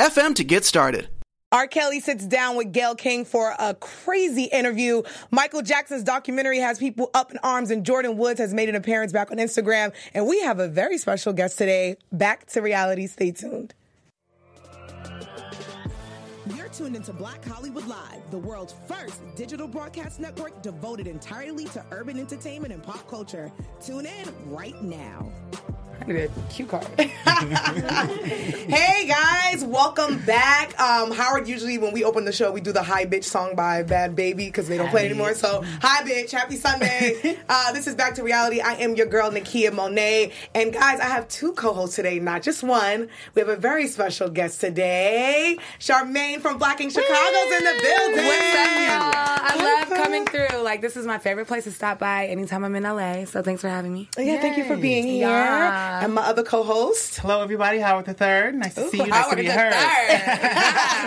FM to get started. R. Kelly sits down with Gayle King for a crazy interview. Michael Jackson's documentary has people up in arms, and Jordyn Woods has made an appearance back on Instagram. And we have a very special guest today. Back to reality. Stay tuned. You're tuned into Black Hollywood Live, the world's first digital broadcast network devoted entirely to urban entertainment and pop culture. Tune in right now. I need a cue card. hey guys, welcome back. Um, Howard usually when we open the show we do the "Hi Bitch" song by Bhad Bhabie because they don't play it anymore. So hi bitch, happy Sunday. Uh, this is back to reality. I am your girl Nakia Monet, and guys, I have two co-hosts today, not just one. We have a very special guest today, Charmaine from Black Ink Chicago's in the building. What's up. I love coming through. Like this is my favorite place to stop by anytime I'm in LA. So thanks for having me. Yeah, thank you for being here. Yeah. And my other co-host. Hello, everybody. Howard the Third. Nice to Ooh, see you. Nice Howard to be the heard.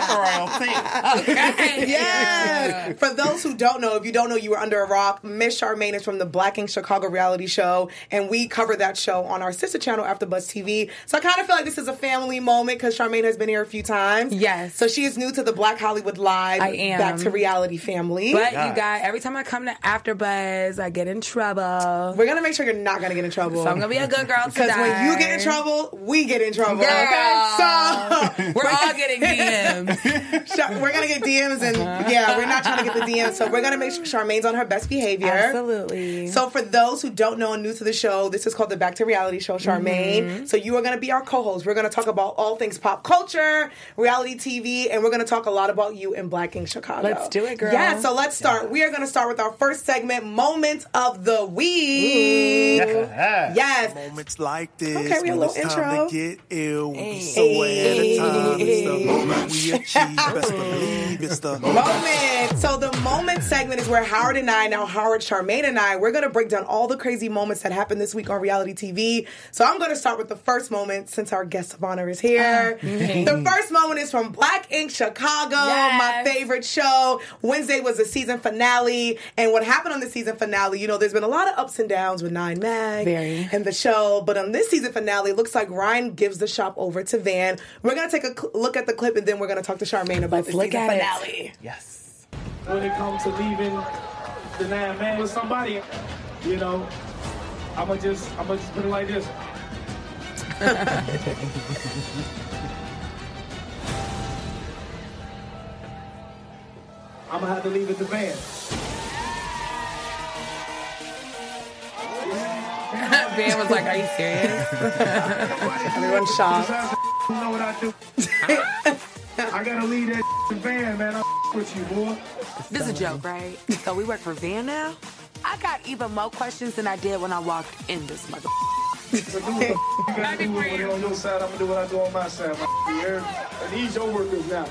Royalty. Okay. Yeah. For those who don't know, if you don't know, you were under a rock. Miss Charmaine is from the Black Ink Chicago reality show, and we cover that show on our sister channel, AfterBuzz TV. So I kind of feel like this is a family moment because Charmaine has been here a few times. Yes. So she is new to the Black Hollywood Live, I am. back to reality family. But Yes. you guys, every time I come to AfterBuzz, I get in trouble. we're gonna make sure you're not gonna get in trouble. So I'm gonna be a good girl because when you get in trouble, we get in trouble. Girl. Okay, so we're all getting DMs. We're gonna get DMs, and uh-huh. yeah, we're not trying to get the DMs. So we're gonna make sure Charmaine's on her best behavior. Absolutely. So for those who don't know and new to the show, this is called the Back to Reality Show, Charmaine. Mm-hmm. So you are going to be our co-host. We're going to talk about all things pop culture, reality TV, and we're going to talk a lot about you in Black Ink Chicago. Let's do it, girl. Yeah. So let's start. We are going to start with our first segment, Moments of the Week. Yeah. Yes. Moments like this, Okay, we a little it's time intro. to get ill, we be so ahead of time. It's the moment we achieve. Best believe it's the moment. So the moment segment is where Howard and I, now Howard, Charmaine, and I, we're gonna break down all the crazy moments that happened this week on reality TV. So I'm gonna start with the first moment since our guest of honor is here. Ah, the first moment is from Black Ink Chicago, my favorite show. Wednesday was the season finale, and what happened on the season finale? You know, there's been a lot of ups and downs with Nine Mag Very. and the show, but on this season finale, looks like Ryan gives the shop over to Van. We're gonna take a cl- look at the clip, and then we're gonna talk to Charmaine about Let's the look season at it. finale. Yes. when it comes to leaving the nine man with somebody, you know, I'ma just I'ma just put it like this. I'ma have to leave it to van. Van was like, "Are you serious?" Everyone's shocked. You know what I do? I gotta leave that van, man. I'm with you, boy. This is a joke, right? So we work for Van now? I got even more questions than I did when I walked in this mother. So do what the you gotta do what on your side. I'm gonna do what I do on my side. My you heard? And these your workers now.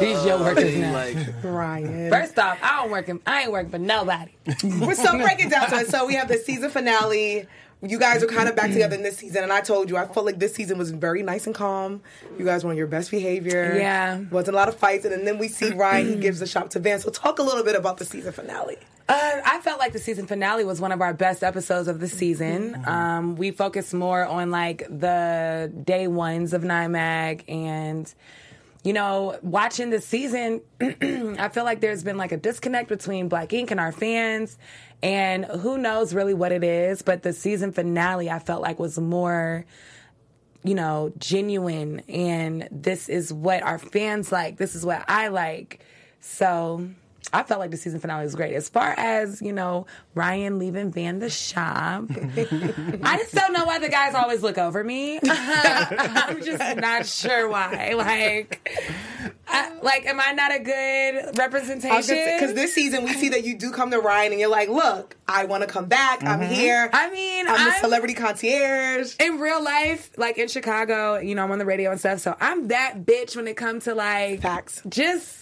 These your workers now. like Ryan. First off, I don't work. I ain't working for nobody. We're so break it down to it. So we have the season finale. You guys are kind of back together in this season, and I told you I felt like this season was very nice and calm. You guys were on your best behavior. Yeah. wasn't a lot of fights, and then we see Ryan. He gives the shop to Van. So talk a little bit about the season finale. Uh, I felt like the season finale was one of our best episodes of the season. Um, we focused more on like the day ones of Nine Mag and. You know, watching the season, I feel like there's been like a disconnect between Black Ink and our fans, and who knows really what it is. But the season finale, I felt like was more you know, genuine and this is what our fans like. This is what I like. So I felt like the season finale was great. As far as, you know, Ryan leaving Van the shop, I just don't know why the guys always look over me. I'm just not sure why. Like, I, like, am I not a good representation? Because this season we see that you do come to Ryan and you're like, look, I want to come back. I'm mm-hmm. here. I mean, I'm the I'm- celebrity concierge. in real life, like in Chicago, you know, I'm on the radio and stuff. So I'm that bitch when it comes to like Facts. Just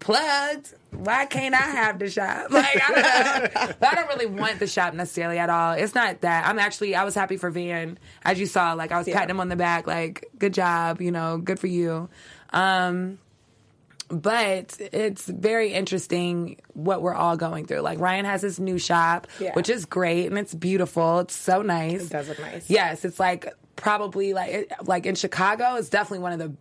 plugged. Why can't I have the shop? Like I don't know. But I don't really want the shop necessarily at all. It's not that. I'm actually I was happy for Van, as you saw. Like I was patting him on the back, like good job, you know, good for you. Um, but it's very interesting what we're all going through. Like Ryan has his new shop, Yeah. which is great and it's beautiful. It's so nice. It does look nice. Yes, it's like probably like like in Chicago, it's definitely one of the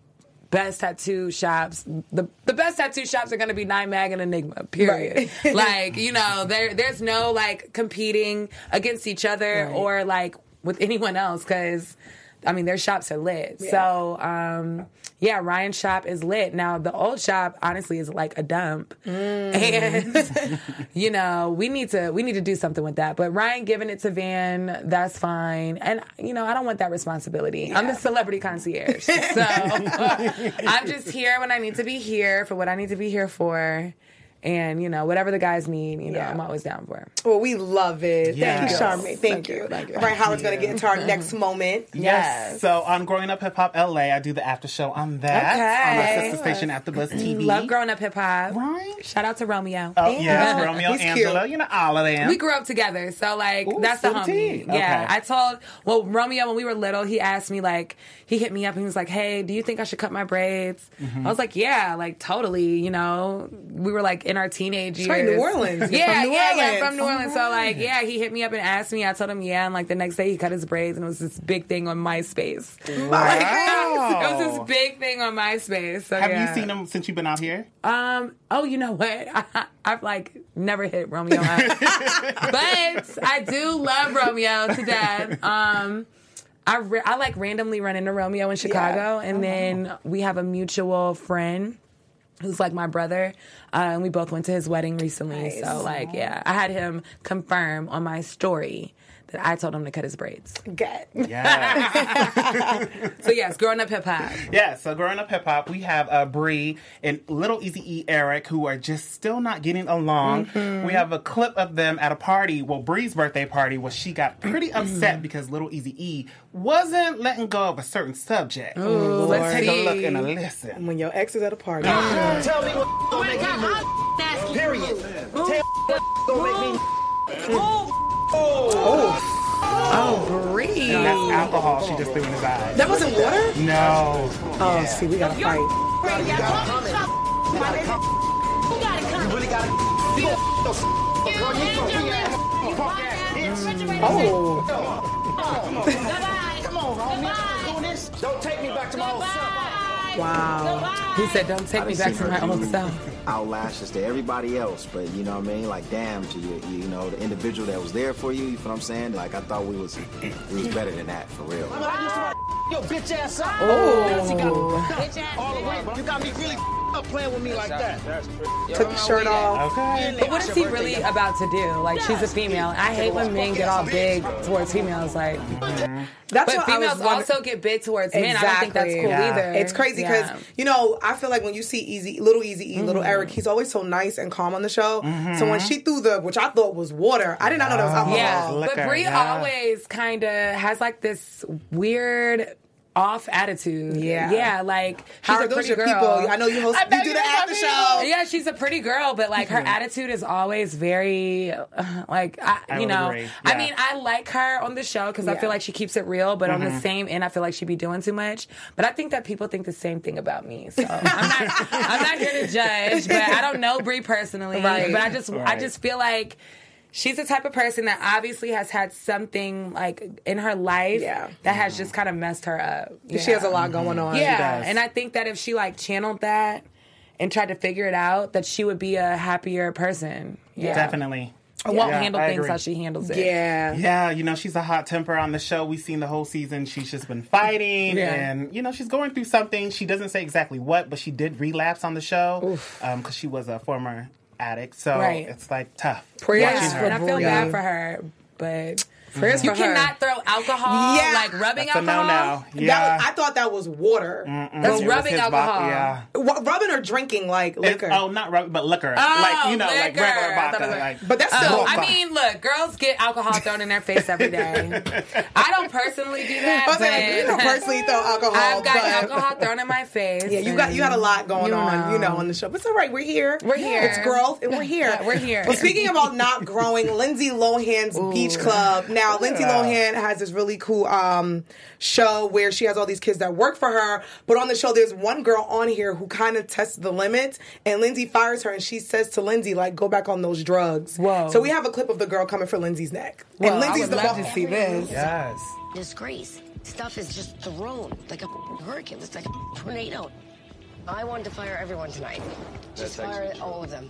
best tattoo shops. The the best tattoo shops are going to be Nine Mag and Enigma. Period. like you know, there there's no like competing against each other Right. or like with anyone else because. I mean, their shops are lit. So, um, yeah, Ryan's shop is lit. Now, the old shop, honestly, is like a dump, and you know, we need to we need to do something with that. But Ryan giving it to Van, that's fine. And you know, I don't want that responsibility. I'm the celebrity concierge, so I'm just here when I need to be here for what I need to be here for. And you know, whatever the guys need, you know, Yeah. I'm always down for. It. Well, we love it. Thank you, Charmaine. Thank Thank you. you, thank you. All right, Howard's going to get into our next moment. Yes. So on Growing Up Hip Hop LA, I do the after show on that on Okay. the sister station After Buzz TV. Love growing up hip hop. Right. Shout out to Romeo. Oh yes, Romeo, He's Angela, cute. you know all of them. We grew up together, so like Ooh, that's the so homie. tea. Yeah, Okay. I told well Romeo when we were little, he asked me like he hit me up and he was like, "Hey, do you think I should cut my braids?" Mm-hmm. I was like, "Yeah, like totally." You know, we were like in our teenage years. right, New Orleans. Yeah, New yeah, yeah, Orleans. from New Orleans. So like, yeah, he hit me up and asked me. I told him, yeah, and like the next day he cut his braids and it was this big thing on MySpace. Wow. it was this big thing on MySpace. So Have yeah. you seen him since you've been out here? Um. Oh, you know what? I, I've like never hit Romeo, up. but I do love Romeo to death. Um. I, ra- I like randomly run into Romeo in Chicago, and then we have a mutual friend who's like my brother, uh, and we both went to his wedding recently. Nice. So like, yeah, I had him confirm on my story that I told him to cut his braids. Good. Yeah. So yes, growing up hip hop. yeah, so growing up hip hop, we have uh, Bree and Little Easy E Eric who are just still not getting along. Mm-hmm. We have a clip of them at a party, well, Bree's birthday party, where she got pretty Mm-hmm. upset because Little Easy E wasn't letting go of a certain subject. so Lord. let's take a look and a listen. When your ex is at a party. Tell me what gonna make me move. Period. Tell gonna make me Oh. oh, oh, Bree. That's alcohol she just threw in his eyes. That wasn't water? No. Oh, see, we got to fight. You really gotta you gonna bro, you gonna be ass punk ass bitch. Oh. Come on, homie. I'm doing this. Don't take me back to my old self. Wow. He said, "Don't take me back to my old self." Outlashes to everybody else, but you know what I mean? Like, damn, to you, you know, the individual that was there for you. You know what I'm saying? Like, I thought we was, we was better than that for real. When I used to run your bitch ass out. Oh. You got, all the way. You got me really up playing with me like that. Took the shirt off. Okay. But what is he really about to do? Like, she's a female. I hate when men get all big towards females. Like, mm-hmm. That's but what I was females wondering- also get big towards men. I don't think that's cool Yeah. either. It's crazy because Yeah. you know I feel like when you see Easy, little Easy E, little mm-hmm. Eric, he's always so nice and calm on the show. So when mm-hmm. she threw the, which I thought was water, I did not know that was oh. alcohol. Yeah, but Brie yeah. always kind of has like this weird off attitude. Yeah. yeah, like she's Howard, a those pretty your girl. people. I know you host- I you bet do the after people. show. Yeah, she's a pretty girl, but like her attitude is always very, uh, like I, I you would know. agree. I mean, I like her on the show because I feel like she keeps it real, but on the same end, I feel like she'd be doing too much. But I think that people think the same thing about me. So I'm not, I'm not here to judge, but I don't know Brie personally. Right. But I just, I just feel like she's the type of person that obviously has had something like in her life Yeah. that has just kind of messed her up. She has a lot going on. Yeah, does. and I think that if she like channeled that and tried to figure it out, that she would be a happier person. Yeah, Definitely. I won't Yeah, handle I things agree. how she handles it. Yeah. Yeah, you know, she's a hot temper on the show. We've seen the whole season. She's just been fighting Yeah. and, you know, she's going through something. She doesn't say exactly what, but she did relapse on the show because um, she was a former addict. So Right. it's like tough. Prayers Yeah, her. and I feel bad for her, but Prayers you for her. cannot throw alcohol, Yeah. like rubbing That's a alcohol. no-no. Yeah. was- I thought that was water. Mm-mm. That's It rubbing his vo- alcohol. Yeah. Wha- rubbing or drinking like It's- liquor. oh, not rubbing, but liquor. Oh, like you know, like liquor. regular I vodka. it Like, but that's Oh, still. I mean, look, girls get alcohol thrown in their face every day. I don't personally do that. I was like, but you don't personally throw alcohol. I've got but- alcohol thrown in my face. Yeah, you got you had a lot going You on, you know, know. on the show. But it's all right. We're here. We're here. It's growth, and we're here. Yeah, we're here. Well, speaking about not growing, Lindsay Lohan's Beach Club. Now, Lindsay Lohan has this really cool um, show where she has all these kids that work for her. But on the show, there's one girl on here who kind of tests the limits, and Lindsay fires her, and she says to Lindsay, like, "Go back on those drugs." Whoa. So we have a clip of the girl coming for Lindsay's neck, Whoa, and Lindsay's I would the love boss. to see this. yes. disgrace. Stuff is just thrown like a hurricane. It's like a tornado. I wanted to fire everyone tonight. Just fire all of them.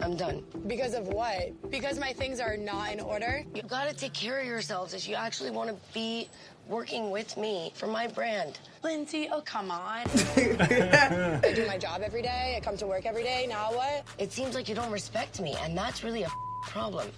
I'm done. Because of what? Because my things are not in order? You gotta take care of yourselves if you actually want to be working with me for my brand. Lindsay, oh come on. I do my job every day. I come to work every day. Now what? It seems like you don't respect me, and that's really a problem.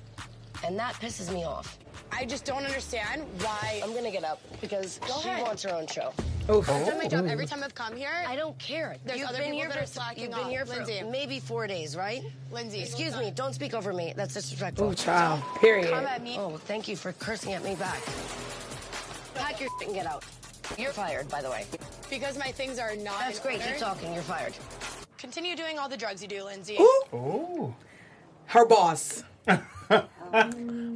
And that pisses me off. I just don't understand why. I'm gonna get up because Go she ahead. wants her own show. Oh I've done my job oh. every time I've come here. I don't care. There's you've other been people here that for, are slacking You've been off. here for Lindsay. maybe four days, right? Lindsay. Excuse me. Don't speak over me. That's disrespectful. Oh, child. Period. Come at me. Oh, thank you for cursing at me back. Pack your shit and get out. You're fired, by the way. Because my things are not That's in great. order. Keep talking. You're fired. Continue doing all the drugs you do, Lindsay. Ooh, Ooh. her boss.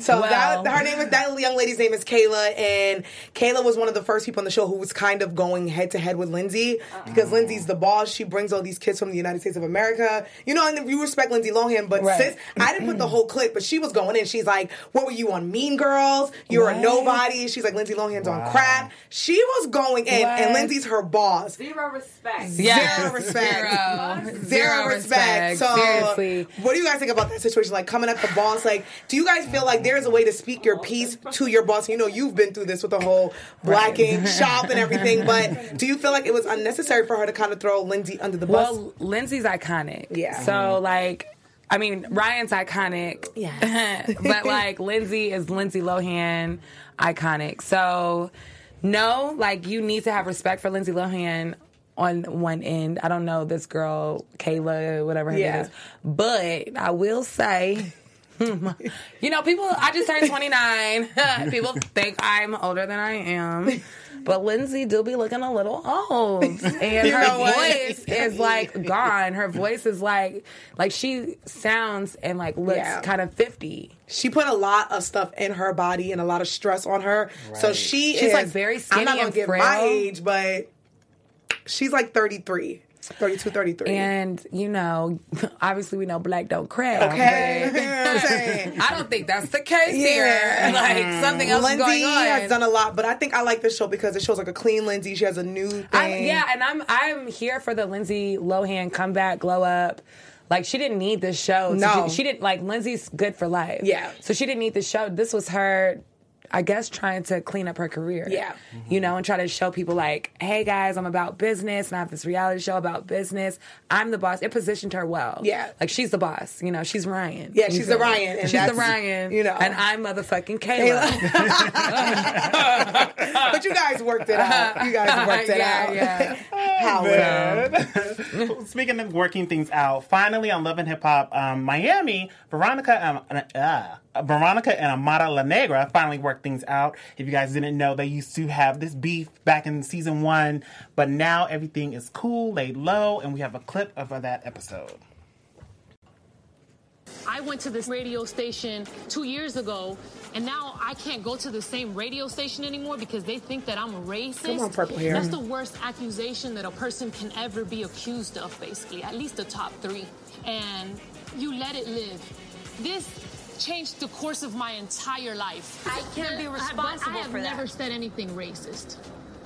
So Well. that her name is that young lady's name is Kayla, and Kayla was one of the first people on the show who was kind of going head to head with Lindsay because oh. Lindsay's the boss. She brings all these kids from the United States of America, you know, and you respect Lindsay Lohan, but Right. sis, I didn't put the whole clip, but she was going in. She's like, "What were you on Mean Girls? You're a nobody." She's like, "Lindsay Lohan's on crack." She was going in, and Lindsay's her boss. Zero respect. Zero respect. Zero. Zero respect. So, Seriously. what do you guys think about that situation? Like coming at the boss. Like, do you guys feel like there's a way to speak your piece to your boss? You know, you've been through this with the whole black ink shop and everything. But do you feel like it was unnecessary for her to kind of throw Lindsay under the bus? Well, Lindsay's iconic. Yeah. So mm-hmm. like, I mean, Ryan's iconic. Yes. but like, Lindsay is Lindsay Lohan iconic. So no, like you need to have respect for Lindsay Lohan on one end. I don't know this girl Kayla, whatever her Yeah. name is, but I will say. you know, people. I just turned twenty nine. people think I'm older than I am, but Lindsay do be looking a little old, and her voice is like gone. Her voice is like like she sounds and like looks Yeah. kind of fifty. she put a lot of stuff in her body and a lot of stress on her. So she She's, is like, very skinny I'm not gonna and give my frail. age, but she's like 33, 32, 33. And you know, obviously we know black don't crack. okay, you know I'm saying? I don't think that's the case Yeah. here. Like mm-hmm. something else Lindsay is going on. has done a lot, but I think I like this show because it shows like a clean Lindsay. She has a new thing. I, yeah, and I'm I'm here for the Lindsay Lohan comeback, glow up. Like she didn't need this show. to No. do- she didn't like Lindsay's good for life. Yeah. so she didn't need this show. This was her. I guess trying to clean up her career. Yeah. You know, and try to show people like, hey guys, I'm about business and I have this reality show about business. I'm the boss. It positioned her well. Yeah. Like she's the boss. You know, she's Ryan. Yeah, she's feel the? Ryan, and she's the Ryan. you know. And I'm motherfucking Kayla. but you guys worked it out. You guys worked it Yeah, out. yeah. How Man. Speaking of working things out, finally on Love and Hip Hop um, Miami, Veronica, um, uh, Veronica and Amara La Negra finally worked things out. If you guys didn't know, they used to have this beef back in season one, but now everything is cool, laid low, and we have a clip of that episode. I went to this radio station two years ago, and now I can't go to the same radio station anymore because they think that I'm a racist. Come on, purple hair. That's the worst accusation that a person can ever be accused of, basically, at least the top three. And you let it live. This changed the course of my entire life. I can't be But responsible I have for that. never said anything racist.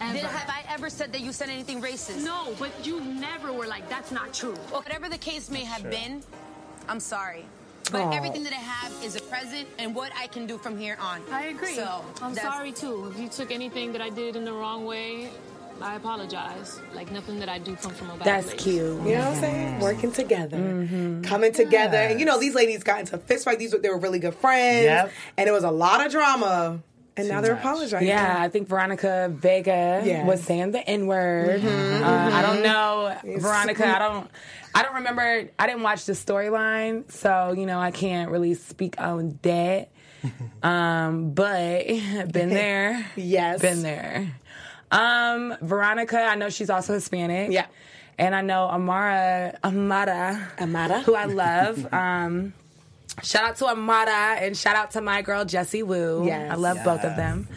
Ever. Did, have I ever said that you said anything racist? No, but you never were like, that's not true. Well, whatever the case may have Sure. been, I'm sorry. But Aw. everything that I have is a present and what I can do from here on. I agree. So I'm sorry too. If you took anything that I did in the wrong way, I apologize. Like nothing that I do comes from a bad That's place. cute. You know what I'm saying? Working together, Mm-hmm. coming together, and you know these ladies got into a fist fight. These they were really good friends, Yep. and it was a lot of drama. And now they're apologizing. Yeah, I think Veronica Vega Yes. was saying the N word. Mhm. Uh, I don't know, It's- Veronica. I don't. I don't remember. I didn't watch the storyline, so you know I can't really speak on that. um, but been there. yes, been there. Um, Veronica. I know she's also Hispanic. Yeah. And I know Amara, Amara, Amara, who I love. um, shout out to Amara and shout out to my girl Jessie Woo. Yes. I love both of them.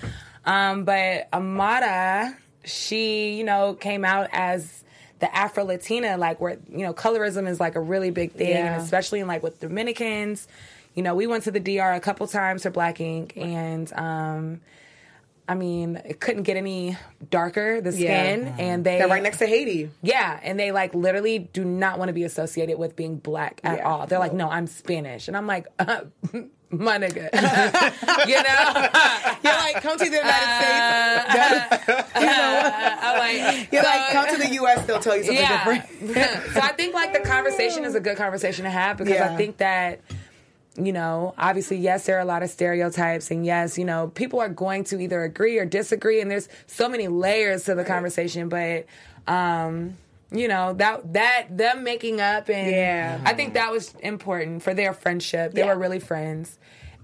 Um, but Amara, she, you know, came out as the Afro Latina, like where, you know, colorism is like a really big thing, Yeah. and especially in like with Dominicans. You know, we went to the DR a couple times for Black Ink, and um, I mean, it couldn't get any darker, the Yeah. skin, and they They're right next to Haiti. Yeah, and they like literally do not want to be associated with being black at Yeah. all. They're like, no, I'm Spanish, and I'm like, uh, my nigga, you know, You're like, come to the United States. you know, I'm like, you're so- like, come to the U.S. They'll tell you something yeah. different. so I think like the conversation is a good conversation to have because Yeah. I think that you know, obviously, yes, there are a lot of stereotypes, and yes, you know, people are going to either agree or disagree, and there's so many layers to the conversation. But, um, you know, that that them making up, and Yeah. I think that was important for their friendship. They Yeah. were really friends.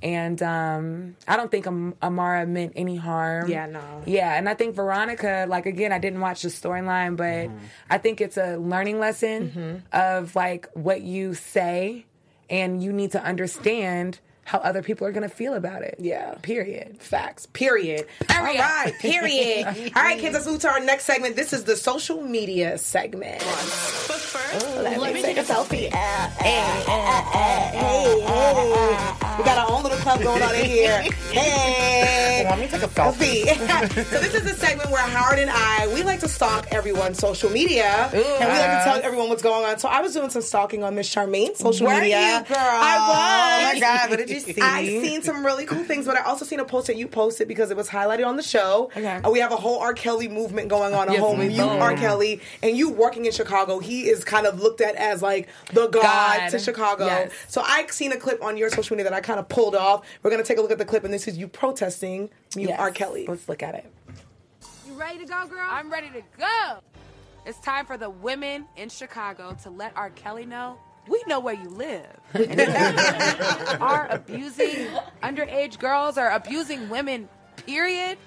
And um, I don't think Am- Amara meant any harm. Yeah, no. Yeah, and I think Veronica, like again, I didn't watch the storyline, but I think it's a learning lesson of like what you say, and you need to understand how other people are going to feel about it. Yeah. Period. Facts. Period. All right. Period. All right, kids. Let's move to our next segment. This is the social media segment. But first, let, me take a selfie. Uh, uh, uh. We got our own little club going on in here. Hey. Let me take a selfie. so this is a segment where Howard and I we like to stalk everyone's social media, and we like to tell everyone what's going on. So I was doing some stalking on Miss Charmaine's social Were media. you, girl? I was. Oh my God, what did you see? I seen some really cool things, but I also seen a post that you posted because it was highlighted on the show. Okay. And we have a whole R. Kelly movement going on, a Yes, whole we mute do. R. Kelly, and you working in Chicago, he is kind of looked at as like the god, God. to Chicago. Yes. So I seen a clip on your social media that I kind of pulled off. We're gonna take a look at the clip, and this is you protesting mute Yes. R. Kelly. Let's look at it. You ready to go, girl? I'm ready to go. It's time for the women in Chicago to let R. Kelly know we know where you live. And if you are abusing underage girls or abusing women, period,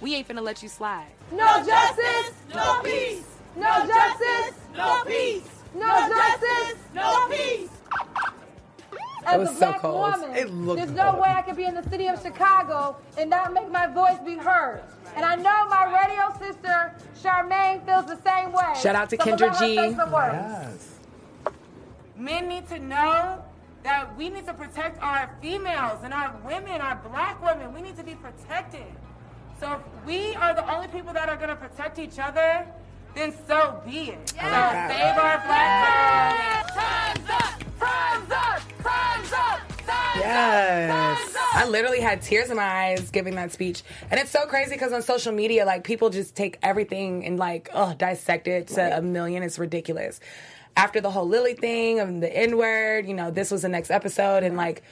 we ain't finna let you slide. No justice, no peace. No justice, no peace. No justice, no peace. It was As a so black cold. woman, It looked there's no cold. way I could be in the city of Chicago and not make my voice be heard. And I know my radio sister Charmaine feels the same way. Shout out to So we're Kendra G. say some words. Yes. Men need to know that we need to protect our females and our women, our black women. We need to be protected. So if we are the only people that are going to protect each other, then so be it. So save our black girls. Time's up! Time's up! Time's up! Time's Yes. I literally had tears in my eyes giving that speech. And it's so crazy because on social media, like people just take everything and like, oh, dissect it to a million. It's ridiculous. After the whole Lily thing and the N word, you know, this was the next episode. And like,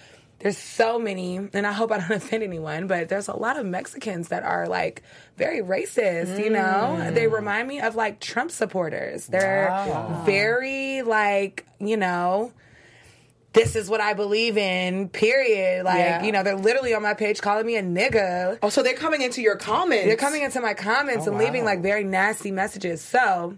there's so many, and I hope I don't offend anyone, but there's a lot of Mexicans that are like very racist, you know? Mm. They remind me of like Trump supporters. They're Wow. very like, you know, this is what I believe in, period. Like, Yeah. you know, they're literally on my page calling me a nigga. Oh, so they're coming into your comments. They're coming into my comments Oh, and leaving like very nasty messages. So,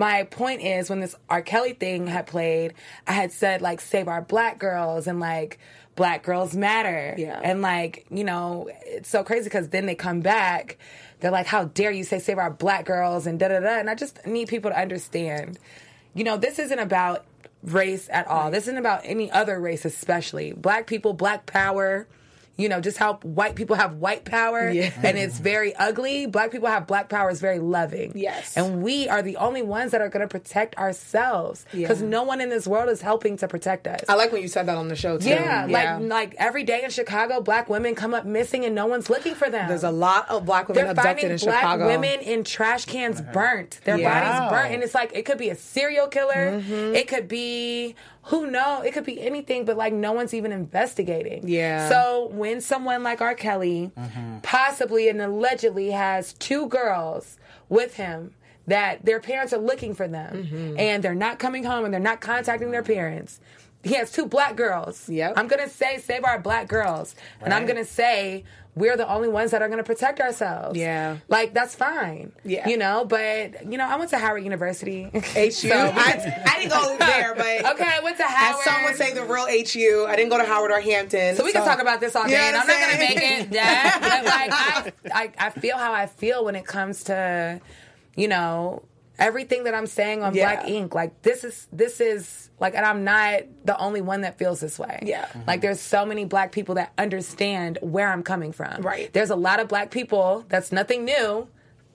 my point is when this R. Kelly thing had played, I had said like save our black girls and like black girls matter. Yeah. And like, you know, it's so crazy because then they come back. They're like, how dare you say save our black girls and da da da. And I just need people to understand, you know, this isn't about race at all. This isn't about any other race, especially black people, black power. You know, just how white people have white power Yeah. and it's very ugly. Black people have black power is very loving. Yes. And we are the only ones that are going to protect ourselves because Yeah. no one in this world is helping to protect us. I like when you said that on the show too. yeah, like like every day in Chicago, black women come up missing and no one's looking for them. there's a lot of black women They're abducted finding in black Chicago. women in trash cans burnt. Their Yeah. bodies burnt. And it's like, it could be a serial killer. Mhm. It could be, who know? It could be anything, but like no one's even investigating. Yeah. So when someone like R. Kelly possibly and allegedly has two girls with him that their parents are looking for them Mm-hmm. and they're not coming home and they're not contacting their parents. He has two black girls. Yep. I'm gonna say save our black girls. And I'm gonna say we're the only ones that are gonna protect ourselves. Yeah. Like that's fine. Yeah. You know, but you know, I went to Howard University. HU. I, I didn't go there, but Okay, I went to As Howard. some would say, the real HU. I didn't go to Howard or Hampton. So we can talk about this all day, and I'm not gonna make it that. But like, I, I, I feel how I feel when it comes to, you know, everything that I'm saying on Yeah. Black Ink. Like this is this is like, and I'm not the only one that feels this way. Yeah. Like mm-hmm. there's so many black people that understand where I'm coming from. Right. There's a lot of black people. That's nothing new.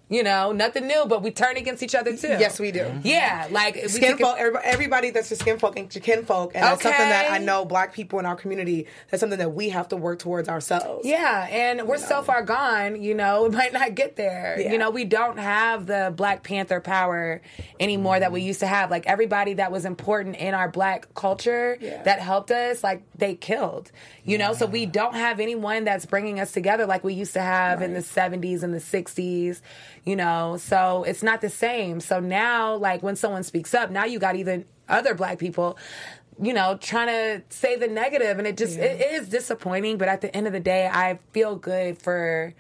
You know, nothing new, but we turn against each other too. Yes, we do. Yeah, like we Skin take folk, everybody, everybody that's a skin folk and kin folk, and that's something that I know black people in our community. That's something that we have to work towards ourselves. Yeah, and we're so far gone, you know, we might not get there. Yeah. You know, we don't have the Black Panther power anymore that we used to have. Like everybody that was important in our black culture Yeah. that helped us, like they killed. You know, so we don't have anyone that's bringing us together like we used to have in the 70s and the 60s, you know. So it's not the same. So now like when someone speaks up, now you got even other black people you know, trying to say the negative, and it just it is disappointing. But at the end of the day, I feel good for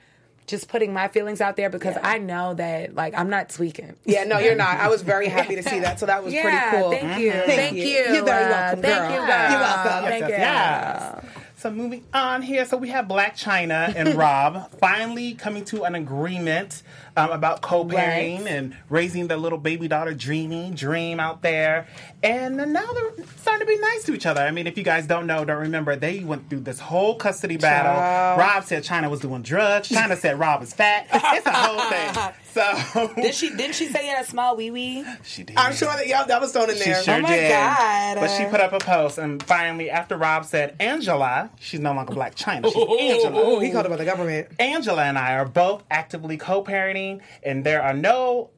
just putting my feelings out there because I know that like I'm not tweaking. Yeah, no, you're not. I was very happy to see that. So that was Yeah, pretty cool. thank you. Thank, Thank you. you. You're very Uh, welcome, thank girl. you, girl. You're welcome. Thank you. Yes. So moving on here, so we have Blac Chyna and Rob finally coming to an agreement um, about co-parenting Right. and raising their little baby daughter Dreamy Dream out there, and now they're starting to be nice to each other. I mean, if you guys don't know, don't remember, they went through this whole custody battle. Child. Rob said Chyna was doing drugs. Chyna said Rob is fat. It's a whole thing. So Did she didn't she say he had a small wee wee? she did. I'm sure that y'all that was thrown in She there. sure oh my did. god! But she put up a post, and finally, after Rob said Angela, she's no longer Blac Chyna. She's Angela. Oh, he called about the government. Angela and I are both actively co-parenting, and there are no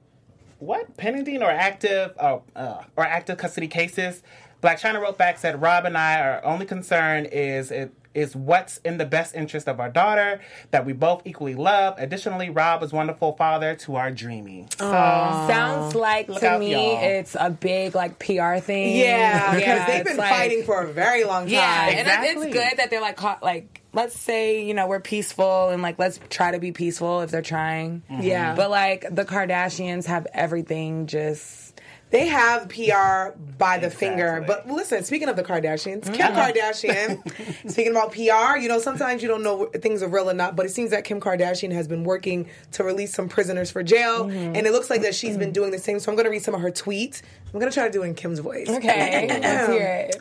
what pending or active oh, uh, or active custody cases. Blac Chyna wrote back said Rob and I our only concern is it is what's in the best interest of our daughter that we both equally love. Additionally, Rob is wonderful father to our dreamy. So Sounds like to out, me y'all. it's a big like PR thing. Yeah, because they've been like- fighting for a very long time. Yeah, and it's good that they're like caught like let's say you know we're peaceful and like let's try to be peaceful if they're trying. Mm-hmm. Yeah. but like the Kardashians have everything just. They have PR by the finger. But listen, speaking of the Kardashians, Kim mm-hmm. Kardashian, speaking about PR, you know, sometimes you don't know if things are real or not, but it seems that Kim Kardashian has been working to release some prisoners for jail. Mm-hmm. And it looks like that she's been mm-hmm. doing the same. So I'm going to read some of her tweets. I'm going to try to do it in Kim's voice. Okay, let's hear it.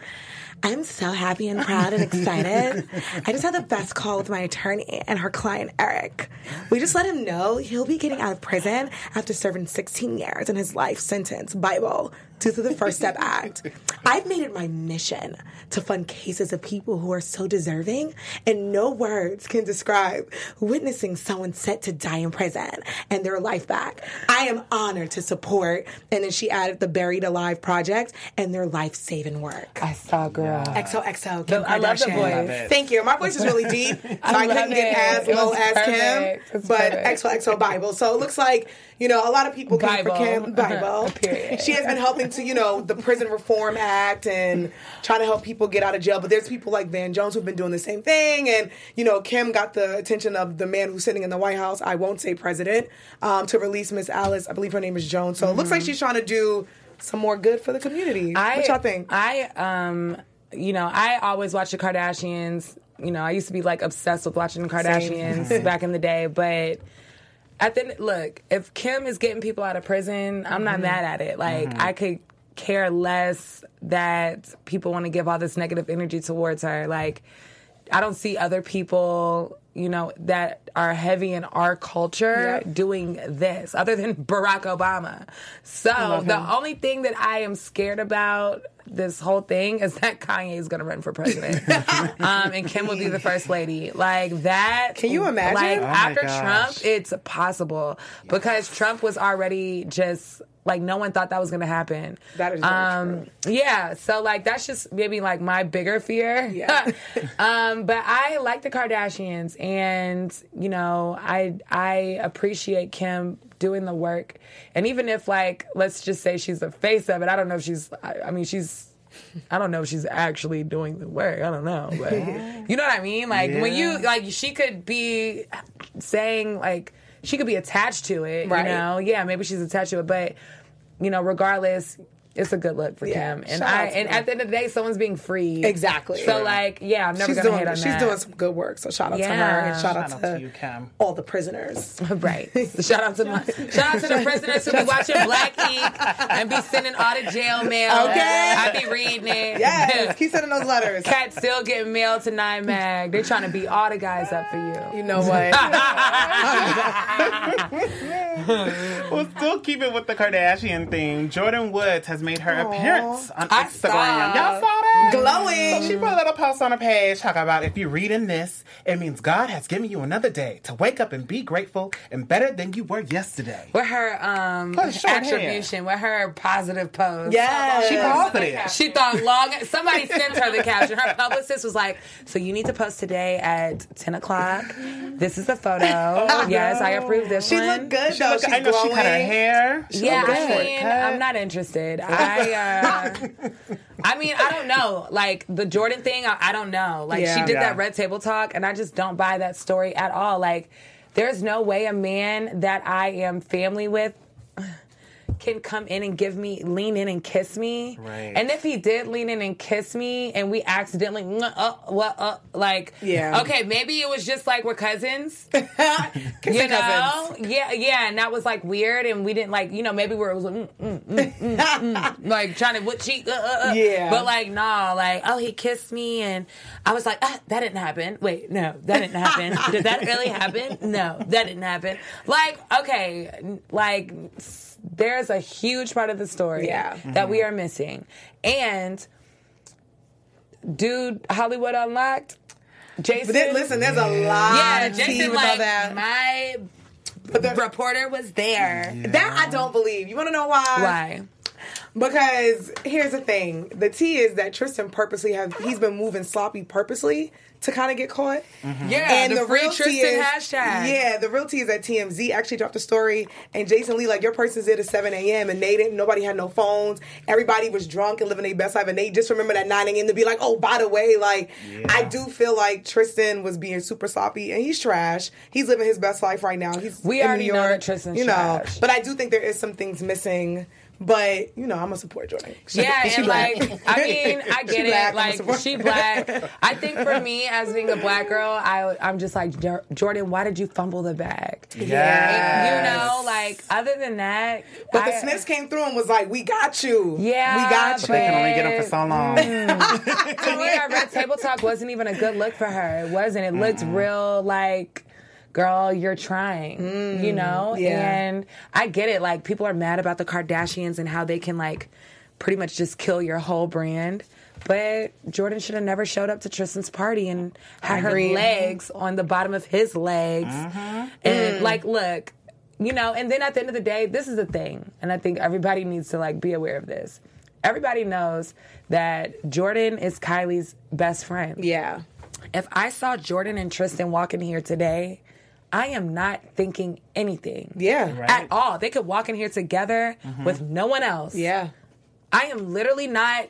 I'm so happy and proud and excited. I just had the best call with my attorney and her client, Eric. We just let him know he'll be getting out of prison after serving 16 years in his life sentence, Bible, due to the First Step Act. I've made it my mission to fund cases of people who are so deserving, and no words can describe witnessing someone set to die in prison and their life back. I am honored to support. And then she added the Buried Alive Project and their life saving work. I saw, girl. XOXO. Kim I love the Kardashian. voice. Love. Thank you. My voice is really deep, so I I, couldn't love get as low as perfect. Kim. But perfect. XOXO Bible. So it looks like you know a lot of people came for Bible. Kim Bible. Period. She has been helping to you know the Prison Reform Act and trying to help people get out of jail. But there's people like Van Jones who've been doing the same thing. And you know Kim got the attention of the man who's sitting in the White House. I won't say president um, to release Miss Alice. I believe her name is Jones. So it looks like she's trying to do some more good for the community. I, what y'all think? I um, you know, I always watch the Kardashians. You know, I used to be like obsessed with watching the Kardashians Same. back in the day, but. At the look, if Kim is getting people out of prison, I'm not Mhm. mad at it. Like I could care less that people want to give all this negative energy towards her. Like I don't see other people, you know, that are heavy in our culture Yeah. doing this other than Barack Obama. So the only thing that I am scared about this whole thing is that Kanye is going to run for president, um, and Kim will be the first lady. Like that. Can you imagine? Like Oh after gosh. Trump, it's possible because Trump was already just like no one thought that was to happen. That is um, yeah. So like that's just maybe like my bigger fear. Yeah. um, but I like the Kardashians, and you know, I I appreciate Kim doing the work, and even if like let's just say she's the face of it, I don't know if she's. I, I mean, she's. I don't know if she's actually doing the work. I don't know, but you know what I mean. Like when you like, she could be saying like she could be attached to it. Right. You know, yeah, maybe she's attached to it, but you know, regardless, it's a good look for Yeah. Kim. And Shout I and at the end of the day, someone's being free. Exactly. So like, yeah, I'm never she's gonna doing hate on she's that. doing some good work. So shout out to her and shout, out, Shout to, out to you, Kim. all the prisoners. Right. Shout out to my, shout out to the prisoners who be watching Black Ink and be sending all the jail mail. Okay. I be reading it. Yes, keep sending those letters. Cat still getting mail to Nine Mag. They're trying to beat all the guys up for you. You know what? we'll still keep it with the Kardashian theme, Jordyn Woods has made her appearance on Instagram. Y'all saw that? Glowing. So she put a little post on her page talking about if you're reading this, it means God has given you another day to wake up and be grateful and better than you were yesterday. With her um Her short hair. attribution, with her positive post. Yeah. She positive. She thought long. Somebody sent her the caption. Her publicist was like, "So you need to post today at ten o'clock. This is the photo. yes, I approve this She one. looked good She though. look, She's I know she cut her hair. She yeah, looked I mean, I'm not interested. I, uh, I mean, I don't know. Like the Jordyn thing, I, I don't know. Like she did Yeah. that Red Table Talk, and I just don't buy that story at all. Like, there's no way a man that I am family with can come in and give me lean in and kiss me. Right. And if he did lean in and kiss me and we accidentally "Mwah, uh, what uh, like Yeah. okay, maybe it was just like we're cousins. You know? cousins. Yeah, yeah, and that was like weird and we didn't like, you know, maybe where it was like mm, mm, mm, mm, mm, like trying to what cheek uh, uh, uh. Yeah. But like nah, like oh he kissed me and I was like, ah, that didn't happen. Wait, no, that didn't happen. Did that really happen? No, that didn't happen. Like, okay, like s- there's a huge part of the story Yeah. that we are missing. And dude, Hollywood Unlocked, Jason. But then, listen, there's a lot yeah, of tea Jason, with all like that. my but the reporter was there. That I don't believe. You want to know why? Why? Because here's the thing: the tea is that Tristan purposely have he's been moving sloppy purposely to kind of get caught. Mm-hmm. Yeah, and the free Tristan hashtag. Yeah, the real tea is that TMZ actually dropped a story, and Jason Lee like your person's there at 7 a.m. and they didn't. Nobody had no phones. Everybody was drunk and living their best life, and they just remember that 9 a.m. to be like, oh, by the way, like I do feel like Tristan was being super sloppy, and he's trash. He's living his best life right now. He's We in already New know York, that Tristan's you know. trash. But I do think there is some things missing. But you know, I'm gonna support Jordyn. She- Yeah, she and black. like I mean, I get black, it. I'ma Like she black. I think for me, as being a black girl, I I'm just like Jordyn. Why did you fumble the bag? Yes. You know, like other than that, But I- the Smiths came through and was like, "We got you. Yeah, we got you." but- They can only get them for so long. Mm. to me, our red table talk wasn't even a good look for her. It wasn't. It looked real like, girl, you're trying, mm, you know? yeah. And I get it. Like, people are mad about the Kardashians and how they can, like, pretty much just kill your whole brand. But Jordyn should have never showed up to Tristan's party and had her legs on the bottom of his legs. Mm-hmm. And, mm. like, look, you know, and then at the end of the day, this is the thing. And I think everybody needs to, like, be aware of this. Everybody knows that Jordyn is Kylie's best friend. Yeah. If I saw Jordyn and Tristan walking here today, I am not thinking anything. Yeah. At all. They could walk in here together with no one else. Yeah. I am literally not,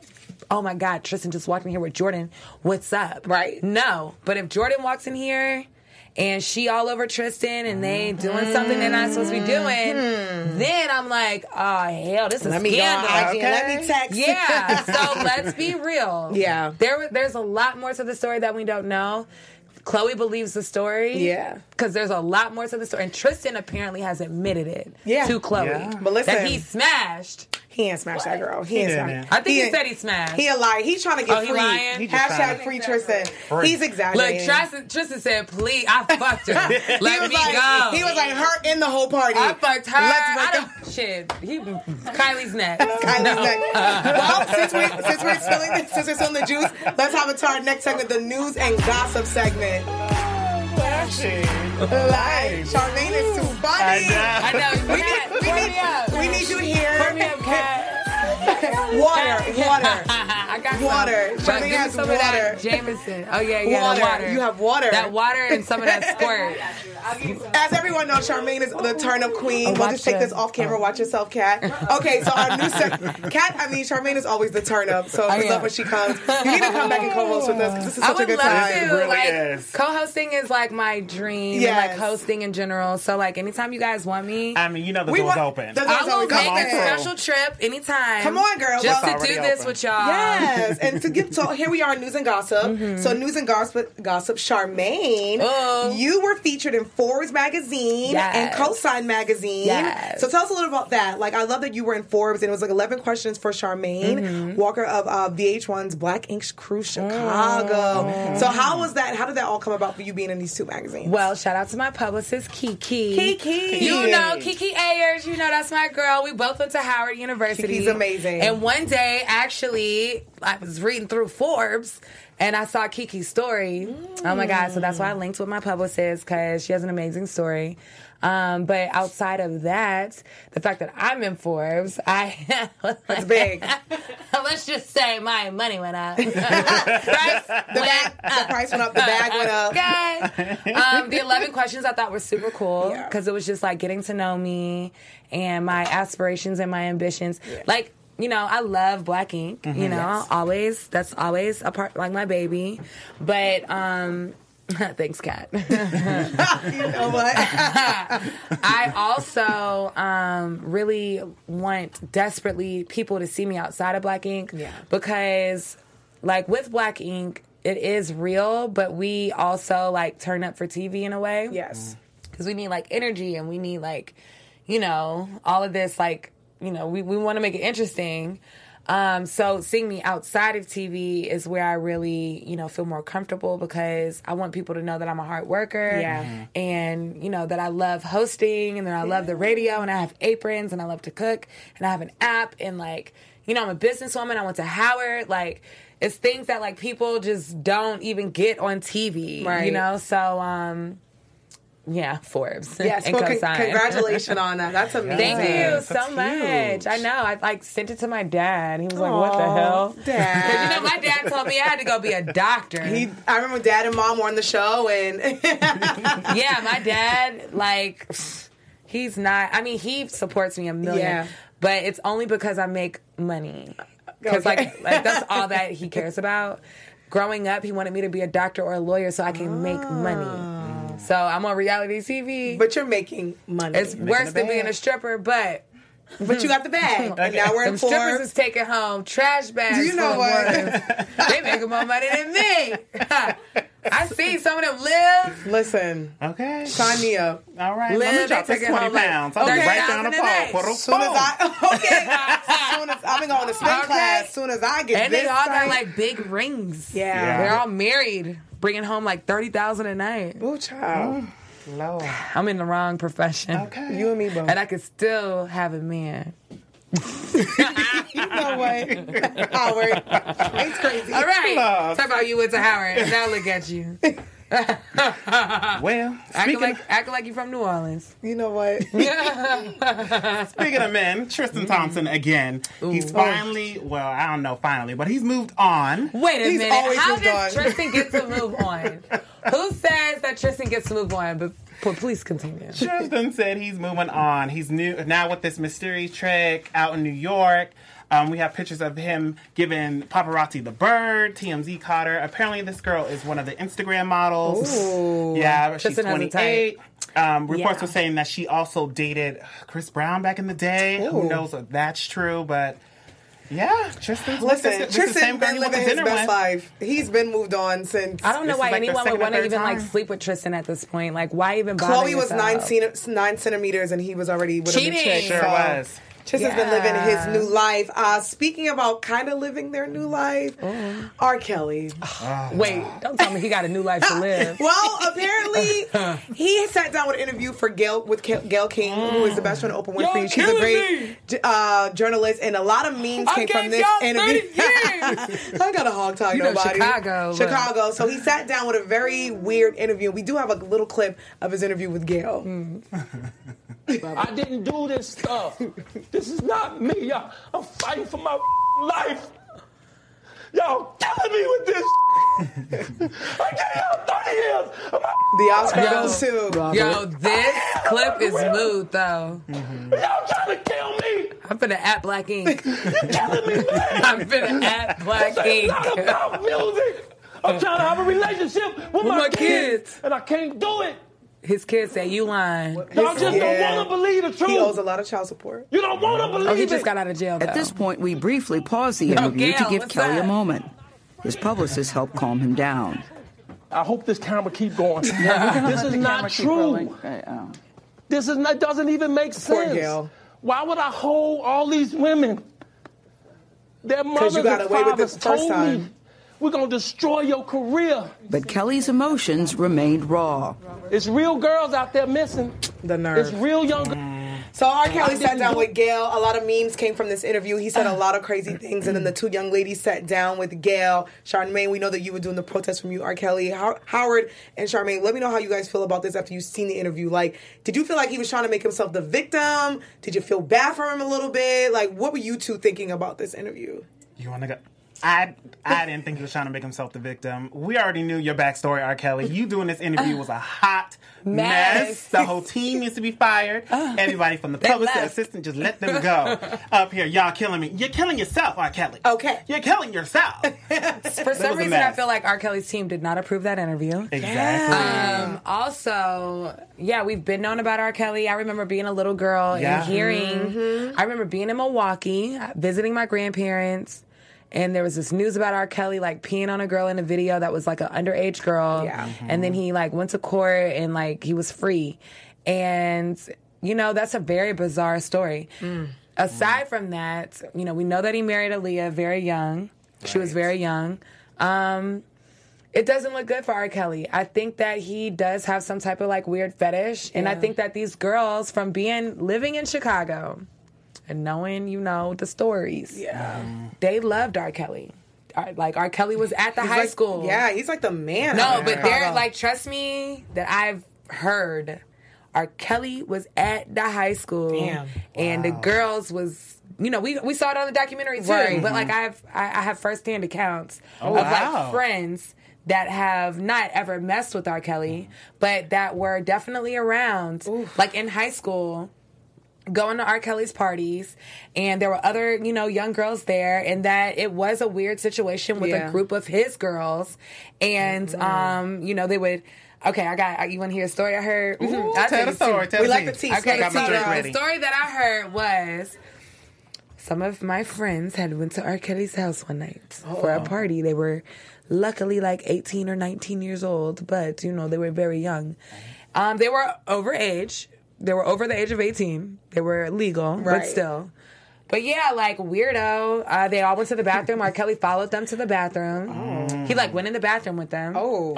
oh my God, Tristan just walked in here with Jordyn. What's up? Right. No. But if Jordyn walks in here and she all over Tristan and they doing something they're not supposed to be doing, then I'm like, oh hell, this is Mm-hmm. Let me go on scandal. IG and let me text. Yeah. So let's be real. Yeah. There, there's a lot more to the story that we don't know. Khloé believes the story. Yeah. Because there's a lot more to the story. And Tristan apparently has admitted it Yeah. to Khloé. Yeah. But listen- that he smashed He ain't smashed that girl. He, He ain't didn't. smashed. I think he, ain't- said he smashed. He a liar. He's trying to get Oh, he free. lying? He just Hashtag trying to- free Tristan. Free. He's Look, exaggerating. Tristan, Tristan said, "Please, I fucked her. he Let was me like, go." He was like her in the whole party. I fucked her. Let's I break up. don't, shit. He, Kylie's next. Kylie's No. next. Well, since we since we're spilling this, since we're spilling the juice, let's have it to our next segment, the news and gossip segment. Like, Charmaine is too funny. I know. We need, we Pour need, we need you here. Pour me up, cat. Water, water. I got Water. Some. Charmaine But give me has some water. of that Jameson. Oh yeah, yeah. Water. Water. You have water. That water and some of that squirt. As everyone knows, Charmaine is the turn up queen. Oh, we'll just take this off camera. Oh. Watch yourself, Kat. Okay, so our new se- Kat. I mean, Charmaine is always the turn oh, up. So we love when she comes. You need to come back and co-host with us because this is I such a would good love time. to. It really like is. co-hosting is like my dream. And like hosting in general. So like anytime you guys want me, I mean, you know the We door's want- open. the door's I will always make open. a special trip anytime. Come on, girl. Just Well- to do this open. with y'all. Yes, and to give so here we are, news and gossip. So news and gossip, gossip. Charmaine, Oh. you were featured in Forbes magazine Yes. and Cosign magazine. Yes. So tell us a little about that. Like, I love that you were in Forbes, and it was like eleven questions for Charmaine Mm-hmm. Walker of uh, VH1's Black Ink Crew Chicago. So how was that? How did that all come about for you being in these two magazines? Well, shout out to my publicist, Kiki. Kiki. You know, Kiki Ayers, you know, that's my girl. We both went to Howard University. Kiki's amazing. And one day, actually, I was reading through Forbes and I saw Kiki's story. Oh my God. So that's why I linked with my publicist because she has an amazing story. Um, but outside of that, the fact that I'm in Forbes, I That's big. let's just say my money went up. Price The, bag, the price went up. The bag went up. Okay. Um, the 11 questions I thought were super cool Yeah. because it was just like getting to know me and my aspirations and my ambitions. Like, you know, I love Black Ink. Mm-hmm. You know, always that's always a part like my baby. But um thanks, Kat. You know what? I also um, really want desperately people to see me outside of Black Ink Yeah. because, like, with Black Ink, it is real, but we also like turn up for TV in a way. yes. because we need like energy and we need like, you know, all of this like, you know, we we want to make it interesting. Um, so seeing me outside of TV is where I really, you know, feel more comfortable because I want people to know that I'm a hard worker. Yeah. Mhm. And, you know, that I love hosting and that I love the radio and I have aprons and I love to cook and I have an app and like, you know, I'm a businesswoman. I went to Howard. Like, it's things that like people just don't even get on TV. Right. You know? So um yeah, Forbes. Yes. and Well, con- congratulations on that. That's amazing. Thank you Yes, so that's much. huge. I know. I like sent it to my dad. He was like, "What the hell, Dad. you know, my dad told me I had to go be a doctor. He, I remember Dad and Mom were on the show, and yeah, my dad, like, he's not. I mean, he supports me a million, Yeah. but it's only because I make money. Because Okay. like, like that's all that he cares about. Growing up, he wanted me to be a doctor or a lawyer so I can make money. Ah. So I'm on reality TV. but you're making money. it's worse than being a stripper, but but you got the bag, and now we're in Them strippers is taking home trash bags. Do you know full of what? waters. they making more money than me. I see some of them live. Listen, Okay. sign me up. All right. Liv, Let me they drop this taking 20 home, pounds. I'll be Okay. right down the 30,000 a pole. Put a Soon as. I okay, soon as I've been going to spin Okay. class. Soon as I get And this they all got like big rings. yeah. Yeah. They're all married, bringing home like 30000 a night. Ooh, child. Mm. Lord. I'm in the wrong profession. Okay. You and me both. And I could still have a man. you know what? Howard, it's crazy. All right. Love. Talk about you went to Howard. and Now look at you. Well, Acting speaking, like, acting like you from New Orleans. You know what? speaking of men, Tristan mm. Thompson again. He's finally, well, I don't know finally, but he's moved on. Wait a He's minute. always How did on. Tristan get to move on? Who says that Tristan gets to move on? But, but please continue. Tristan said he's moving on. He's new now with this mystery trick out in New York. Um, we have pictures of him giving paparazzi the bird. TMZ caught her. Apparently, this girl is one of the Instagram models. Ooh. Yeah, she's Tristan has 28. Um, reports Yeah. were saying that she also dated Chris Brown back in the day. Who knows if that's true? But yeah, Tristan's with Listen, this, this is the Tristan same been he living his best with. life. He's been moved on since. I don't know why like anyone would want to third even like sleep with Tristan at this point. Like, why even bother Khloé was yourself? nine, centi- nine centimeters and he was already with a new Cheating. chick. Sure so- was. Chris has been living his new life. Uh, speaking about kind of living their new life, R. Kelly. Wait, don't tell me he got a new life to live. well, apparently he sat down with an interview for Gayle with Gayle Gayle King, who is the best friend of Oprah Y'all Winfrey. She's a great uh, journalist, and a lot of memes I came from this y'all interview. I got a hog tie, You know, nobody. Chicago, but- Chicago. So he sat down with a very weird interview. We do have a little clip of his interview with Gayle. I didn't do this stuff. This is not me. Y'all, I'm fighting for my life. Y'all killing me with this. I gave y'all 30 years. of my The Oscar Yo. goes to Yo, this clip is smooth though. Mm-hmm. Y'all trying to kill me. I'm finna at Black Ink. You killing me, man. I'm finna at Black This ain't Ink. not about music. I'm trying to have a relationship with, my, my kids, kids. and I can't do it. His kids say you lying. Y'all just Yeah. don't want to believe the truth. He owes a lot of child support. You don't want mm-hmm. oh, to believe it. Oh, he it. just got out of jail. Though. At this point, we briefly pause the Yo, interview Gayle, to give Kelly that? a moment. His publicist helped calm him down. I hope this camera keep going. we're this is not camera keep true. rolling. Okay. This is not, doesn't even make Poor sense. Gayle. Why would I hold all these women? Their mothers you got and away with it fathers first told time. me, we're going to destroy your career. But Kelly's emotions remained raw. It's real girls out there missing. The nerve. It's real young girls. So R. Kelly sat down with Gayle. A lot of memes came from this interview. He said a lot of crazy things, and then the two young ladies sat down with Gayle. Charmaine, we know that you were doing the protest from you, R. Kelly, How- Howard, and Charmaine. Let me know how you guys feel about this after you've seen the interview. Like, did you feel like he was trying to make himself the victim? Did you feel bad for him a little bit? Like, what were you two thinking about this interview? You want to go? I I didn't think he was trying to make himself the victim. We already knew your backstory, R. Kelly. You doing this interview was a hot mess. Mess. The whole team needs to be fired. Everybody from the public to assistant, just let them go. Up here, y'all killing me. You're killing yourself, R. Kelly. Okay. You're killing yourself. For some reason, I feel like R. Kelly's team did not approve that interview. Exactly. Um, also, yeah, we've been known about R. Kelly. I remember being a little girl Yeah. and hearing. Mm-hmm. I remember being in Milwaukee, visiting my grandparents, and there was this news about R. Kelly like peeing on a girl in a video that was like an underage girl. Yeah. And then he like went to court and like he was free, and you know that's a very bizarre story. Aside from that, you know we know that he married Aaliyah very young. She was very young. Um, it doesn't look good for R. Kelly. I think that he does have some type of like weird fetish, and I think that these girls from being living in Chicago and knowing, you know, the stories, Yeah. Mm-hmm. they loved R. Kelly. R- Like R. Kelly was at the He's high like- school. Yeah, he's like the man. No, out but in they're like, trust me, that I've heard. R. Kelly was at the high school, Damn. and the girls was, you know, we we saw it on the documentary too. Right. But like, mm-hmm. I've I, I have firsthand accounts Oh, of wow. like friends that have not ever messed with R. Kelly, mm-hmm. but that were definitely around, like in high school going to R. Kelly's parties, and there were other, you know, young girls there, and that it was a weird situation with Yeah. a group of his girls, and um, you know, they would. Okay, I got. You want to hear a story I heard? Ooh, I'll tell the story, tell We the like the tea. Okay, I got my so the story that I heard was some of my friends had went to R. Kelly's house one night for Oh. a party. They were luckily like 18 or 19 years old, but you know, they were very young. Um, they were over age. They were over the age of 18. They were legal, Right. but still. But yeah, like weirdo. Uh, they all went to the bathroom. R. Kelly followed them to the bathroom. He like went in the bathroom with them. Oh.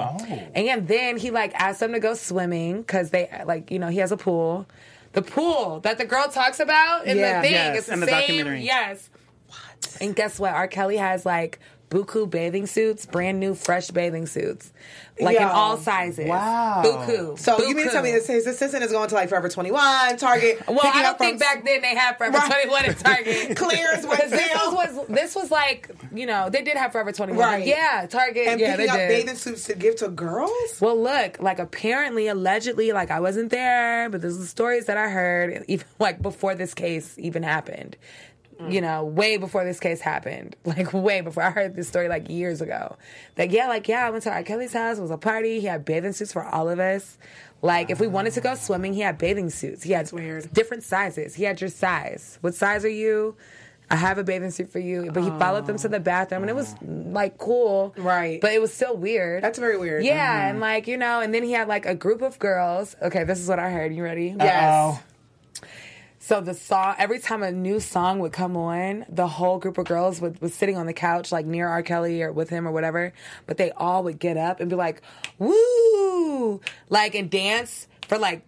And then he like asked them to go swimming because they like you know he has a pool, the pool that the girl talks about in Yeah. the thing. Yes, it's the, in the same. documentary. Yes. What? And guess what? R. Kelly has like buku bathing suits, brand new fresh bathing suits, like in all sizes. Wow. Buku. So you mean to tell me Buku. this, his assistant is going to like Forever 21, Target? Well, I don't up from- think back then they had Forever Right. 21 at Target. Clearance went 'Cause this was, was this was like you know they did have Forever 21. Right. Yeah, Target. and yeah, they picking up did. bathing suits to give to girls. Well, look, like apparently, allegedly, like I wasn't there, but there's the stories that I heard, even like before this case even happened. You know, way before this case happened, like way before I heard this story, like years ago. That yeah, like yeah, I went to R. Kelly's house. It was a party. He had bathing suits for all of us. Like if we wanted to go swimming, he had bathing suits. He had weird. different sizes. He had your size. What size are you? I have a bathing suit for you. But he followed them to the bathroom, and it was mm, like cool, Right. But it was still weird. That's very weird. Yeah, mm-hmm. and like you know, and then he had like a group of girls. Okay, this is what I heard. You ready? Yes. Uh-oh. So the song, every time a new song would come on, the whole group of girls would was sitting on the couch, like near R. Kelly or with him or whatever. But they all would get up and be like, "Woo!" like and dance for like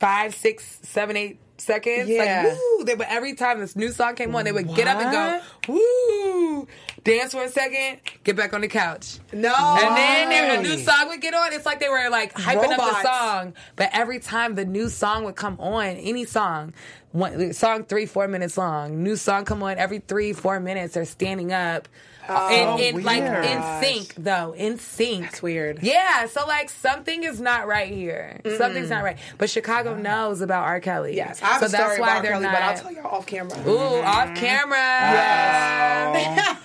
five, six, seven, eight seconds. Yeah. Like woo! They but every time this new song came on, they would get up and go, "Woo!" Dance for a second, get back on the couch. No. And then there, a new song would get on. It's like they were like hyping up the song. But every time the new song would come on, any song, one, song three, four minutes long, new song come on every three, four minutes. They're standing up. Oh, in, in like in sync though, in sync. That's weird. Yeah, so like something is not right here. Something's not right. But Chicago knows about R. Kelly. Yes, I have so a story that's why about they're Kelly, not. but I'll tell y'all off camera. Ooh, off camera. Yeah.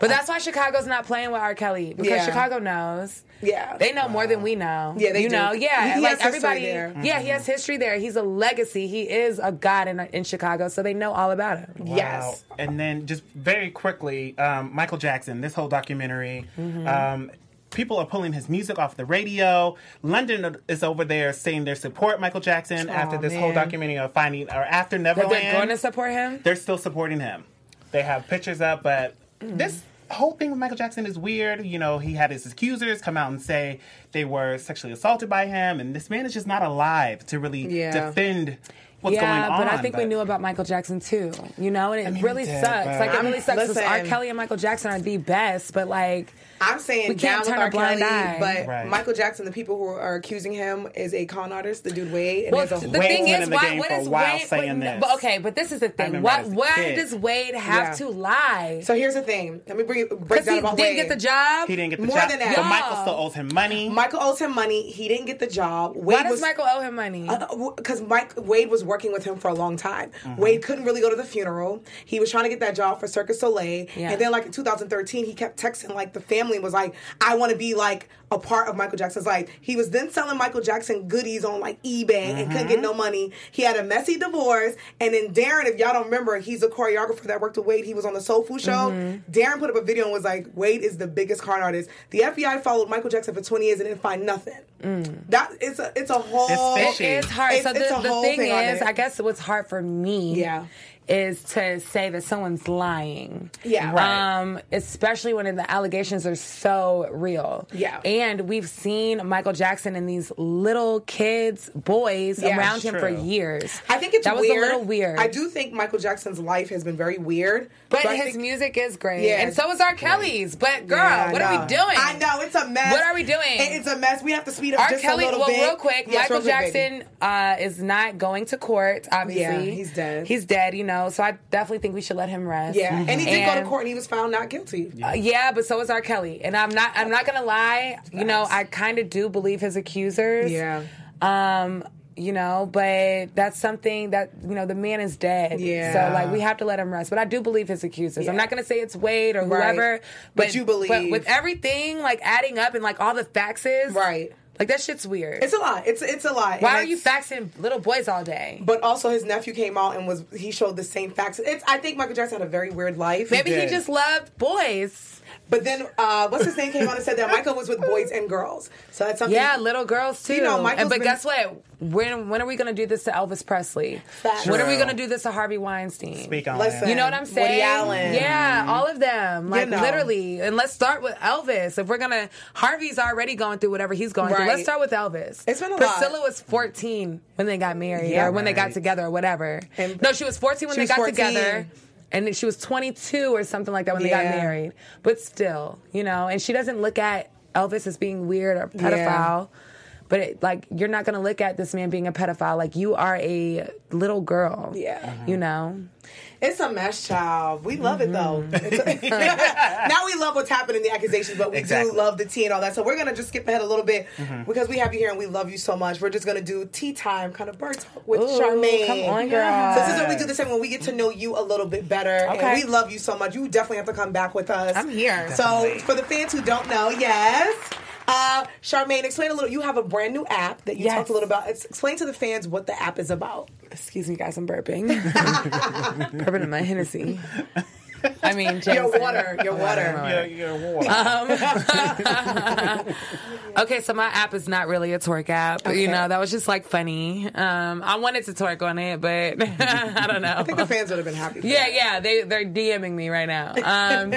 But that's why Chicago's not playing with R. Kelly because Yeah. Chicago knows. Yeah. They know more than we know. Yeah, they you do. know. Yeah, He like has history everybody. there. Yeah, he has history there. He's a legacy. He is a god in in Chicago, so they know all about him. Wow. And then just very quickly, um, Michael Jackson, this whole documentary. Mhm. Um, people are pulling his music off the radio. London is over there saying they support Michael Jackson Aw, after this whole documentary of finding, or after Neverland. they're going to support him. They're still supporting him. They have pictures up, but Mm. this whole thing with Michael Jackson is weird. You know, he had his accusers come out and say they were sexually assaulted by him, and this man is just not alive to really Yeah. defend what's yeah, going on. but I think we knew about Michael Jackson too. You know, and it I mean, really did, sucks. but- Like it really sucks because listen. R. Kelly and Michael Jackson are the best, but like I'm saying we can't with turn R. a blind Kelly, eye. but Right. Michael Jackson, the people who are accusing him, is a con artist. The dude Wade. And Well, there's a the whole- thing been is, in the why? game What for a while Wade? saying but, this. but okay, but this is the thing. remember Why? as a Why kid. does Wade have Yeah. to lie? So here's the thing. Let me bring break Because down he didn't get the job. He didn't get the More job. than that. But Michael still owes him money. Michael owes him money. He didn't get the job. Wade Why does was, Michael owe him money? Uh, uh, because Mike Wade was working with him for a long time. Mm-hmm. Wade couldn't really go to the funeral. He was trying to get that job for Cirque du Soleil, Yeah. and then like in 2013, he kept texting like the family was like, "I want to be like a part of Michael Jackson's life." He was then selling Michael Jackson goodies on like eBay and couldn't get no money. He had a messy divorce, and then Darren, if y'all don't remember, he's a choreographer that worked with Wade. He was on the Soul Food Show. Mm-hmm. Darren put up a video and was like, "Wade is the biggest con artist." The FBI followed Michael Jackson for 20 years and didn't find nothing. That it's a it's a whole It's fishy. It's hard. It's- so it's the, a the whole thing thing is. I guess what's hard for me, Yeah. Is to say that someone's lying. Yeah. Right. Um, especially when the allegations are so real. Yeah. And we've seen Michael Jackson and these little kids, boys Yeah, around it's him for years. I think it's that was a little weird. I do think Michael Jackson's life has been very weird. But I his think- music is great. Yeah. And so is R. Kelly's. But girl, Yeah, I what are we doing? I know it's a mess. What are we doing? It's a mess. We have to speed up R. just Kelly, a little well, bit. real quick, Yes, Michael real quick, baby. Jackson uh, is not going to court, obviously. Yeah, he's dead. He's dead, you know, so I definitely think we should let him rest. Yeah, and he did go to court and he was found not guilty. Uh, yeah, but so is R. Kelly, and I'm not. I'm not gonna lie. You know, I kind of do believe his accusers. Yeah. Um. You know, but that's something that you know the man is dead. Yeah. So like we have to let him rest. But I do believe his accusers. I'm not gonna say it's Wade or Right. whoever. But you believe. with everything like adding up and like all the faxes. Right. Like that shit's weird. It's a lot. It's it's a lot. Why And are you it's- faxing little boys all day? But also, his nephew came out and was he showed the same facts. It's I think Michael Jackson had a very weird life. Maybe he did. just loved boys. But then, uh, what's his name came on and said that Michael was with boys and girls. So that's something. Yeah, little girls too. You know, Michael's and, but been- guess what? When when are we gonna do this to Elvis Presley? Facts. When are we gonna do this to Harvey Weinstein? Speak on Listen. You know what I'm Woody saying? Allen. Yeah, all of them. Like know. literally. And let's start with Elvis. If we're gonna Harvey's already going through whatever he's going through. Let's start with Elvis. It's been a lot. Priscilla was 14 when they got married Yeah, or when they got together or whatever. And- no, she was 14 when She they got 14. together. And she was 22 or something like that when they got married. But still, you know, and she doesn't look at Elvis as being weird or pedophile. But it, like, you're not gonna look at this man being a pedophile. Like, you are a little girl. Yeah. You know. It's a mess, child. We love it though. Mm-hmm. It's a- now we love what's happening, in the accusations, but we Exactly. do love the tea and all that. So we're gonna just skip ahead a little bit Mm-hmm. because we have you here and we love you so much. We're just gonna do tea time, kind of bird talk with Ooh, Charmaine. come on, girl. So this is what we do. This is when we get to know you a little bit better, Okay. and we love you so much. You definitely have to come back with us. I'm here. So for the fans who don't know, yes. Uh, Charmaine, explain a little. You have a brand new app that you Yes. talked a little about. Explain to the fans what the app is about. Excuse me, guys, I'm burping. burping in my Hennessy. I mean, Your Jameson. water, your water. Yeah, yeah, water. Um, okay, so my app is not really a twerk app. You know, that was just like funny. Um, I wanted to twerk on it, but I don't know. I think the fans would have been happy. For Yeah, that. yeah, they they're DMing me right now. Um,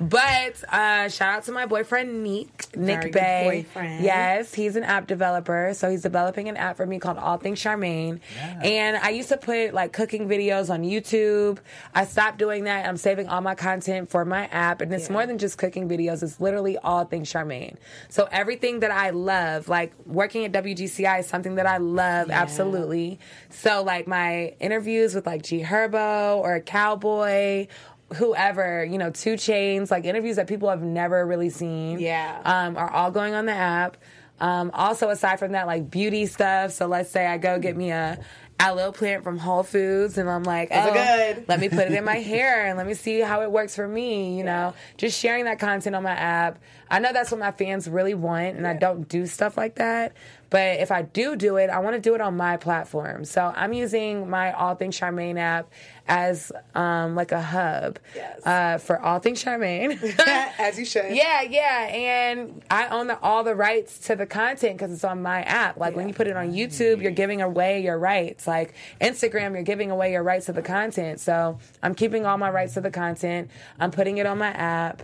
but uh, shout out to my boyfriend Nick, Nick Very good Bay. boyfriend. Yes, he's an app developer, so he's developing an app for me called All Things Charmaine. And I used to put like cooking videos on YouTube. I stopped doing that. I'm saving all my content for my app, and it's more than just cooking videos. It's literally all things Charmaine. So everything that I love, like working at WGCI, is something that I love absolutely. So like my interviews with like G Herbo or Cowboy. Whoever, you know, 2 Chainz, like interviews that people have never really seen. Yeah. Um, are all going on the app. Um, also, aside from that, like beauty stuff. So let's say I go get me a aloe plant from Whole Foods, and I'm like, oh, let me put it in my hair and let me see how it works for me. You know, just sharing that content on my app. I know that's what my fans really want, and I don't do stuff like that. But if I do do it, I want to do it on my platform. So I'm using my All Things Charmaine app as um, like a hub uh, for All Things Charmaine. As you should. Yeah, yeah, and I own the, all the rights to the content because it's on my app. Like when you put it on YouTube, you're giving away your rights. Like Instagram, you're giving away your rights to the content. So I'm keeping all my rights to the content. I'm putting it on my app,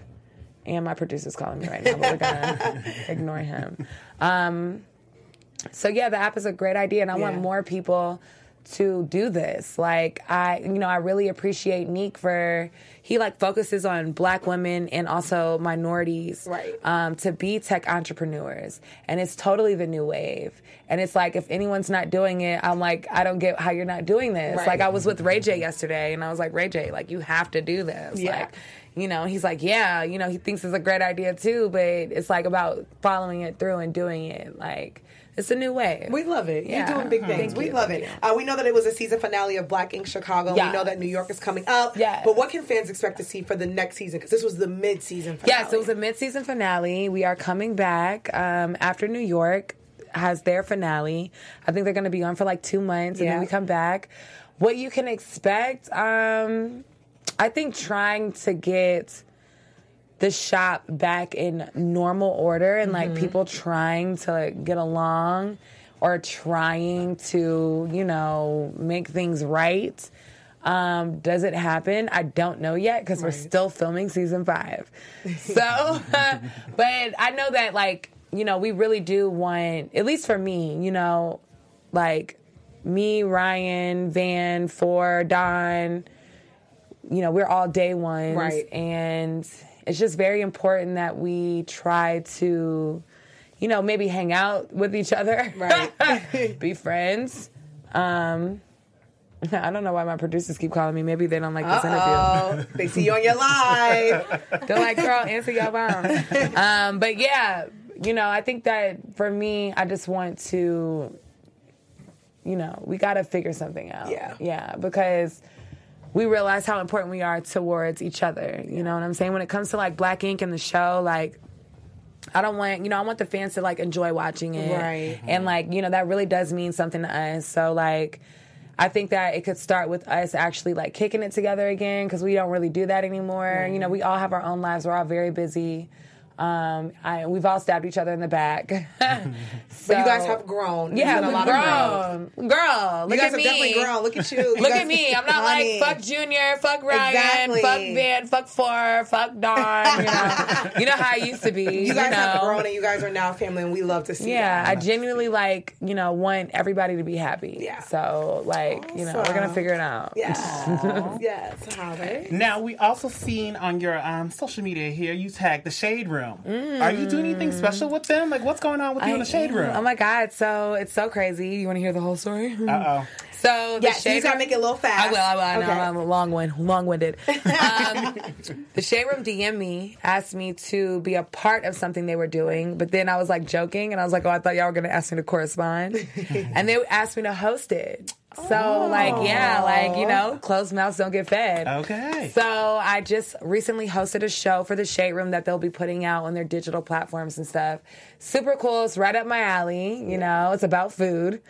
and my producer's calling me right now, but we're gonna ignore him. Um, so yeah, the app is a great idea, and I want more people to do this. Like I, you know, I really appreciate Neek for he like focuses on Black women and also minorities, Right. Um, to be tech entrepreneurs, and it's totally the new wave. And it's like if anyone's not doing it, I'm like, I don't get how you're not doing this. Right. Like I was with Ray J yesterday, and I was like, Ray J, like you have to do this. Yeah. Like, you know, he's like, yeah, you know, he thinks it's a great idea too, but it's like about following it through and doing it. Like, it's a new way. We love it. Yeah. You're doing big things. Thank we you. love it. Uh, we know that it was a season finale of Black Ink Chicago. Yeah. We know that New York is coming up. Yes. But what can fans expect to see for the next season? Because this was the mid-season finale. Yes, it was a mid-season finale. We are coming back um, after New York has their finale. I think they're going to be on for like two months, and Yeah. then we come back. What you can expect, um, I think, trying to get the shop back in normal order and like Mhm. people trying to like, get along or trying to, you know, make things right. Um, does it happen? I don't know yet because we're still filming season five. So, but I know that, like, you know, we really do want, at least for me, you know, like me, Ryan, Van, Phor, Don, you know, we're all day ones. Right. And it's just very important that we try to, you know, maybe hang out with each other. Right. Be friends. Um, I don't know why my producers keep calling me. Maybe they don't like this Uh-oh. interview. They see you on your live. They're like, girl, answer your phone. Um, but yeah, you know, I think that for me, I just want to, you know, we got to figure something out. Yeah. Yeah, because we realize how important we are towards each other. You know what I'm saying? When it comes to like Black Ink and the show, like, I don't want, you know, I want the fans to like enjoy watching it. Right. And mm-hmm. like, you know, that really does mean something to us. So like, I think that it could start with us actually like kicking it together again because we don't really do that anymore. You know, we all have our own lives. We're all very busy. Um, I, we've all stabbed each other in the back. But you guys have grown. Yeah, You've a we've lot of grown. Girl, look You guys at have me. definitely grown. Look at you. You look guys- at me. I'm not Honey. like fuck Junior, fuck Ryan, Exactly. fuck Van, fuck Phor, fuck Don. You know, you know how I used to be. You guys know? have grown and you guys are now family, and we love to see Yeah, I genuinely like you know want everybody to be happy. Yeah. So like you know we're gonna figure it out. Yeah. yes. Howard. Now we also seen on your um, social media here you tagged the Shade Room. Are you doing anything special with them? Like what's going on with you in the Shade Room? Oh my god! So it's so crazy. You want to hear the whole story? Uh oh. So the Yes, you shade gotta make it a little fast. I will. I will. I know. Okay. I'm a long one, long winded. Um, the shade room DM me, asked me to be a part of something they were doing, but then I was like joking, and I was like, "Oh, I thought y'all were gonna ask me to correspond," and they asked me to host it. So like yeah, like you know, oh. closed mouths don't get fed. Okay. So I just recently hosted a show for the Shade Room that they'll be putting out on their digital platforms and stuff. Super cool. It's right up my alley. You know, it's about food.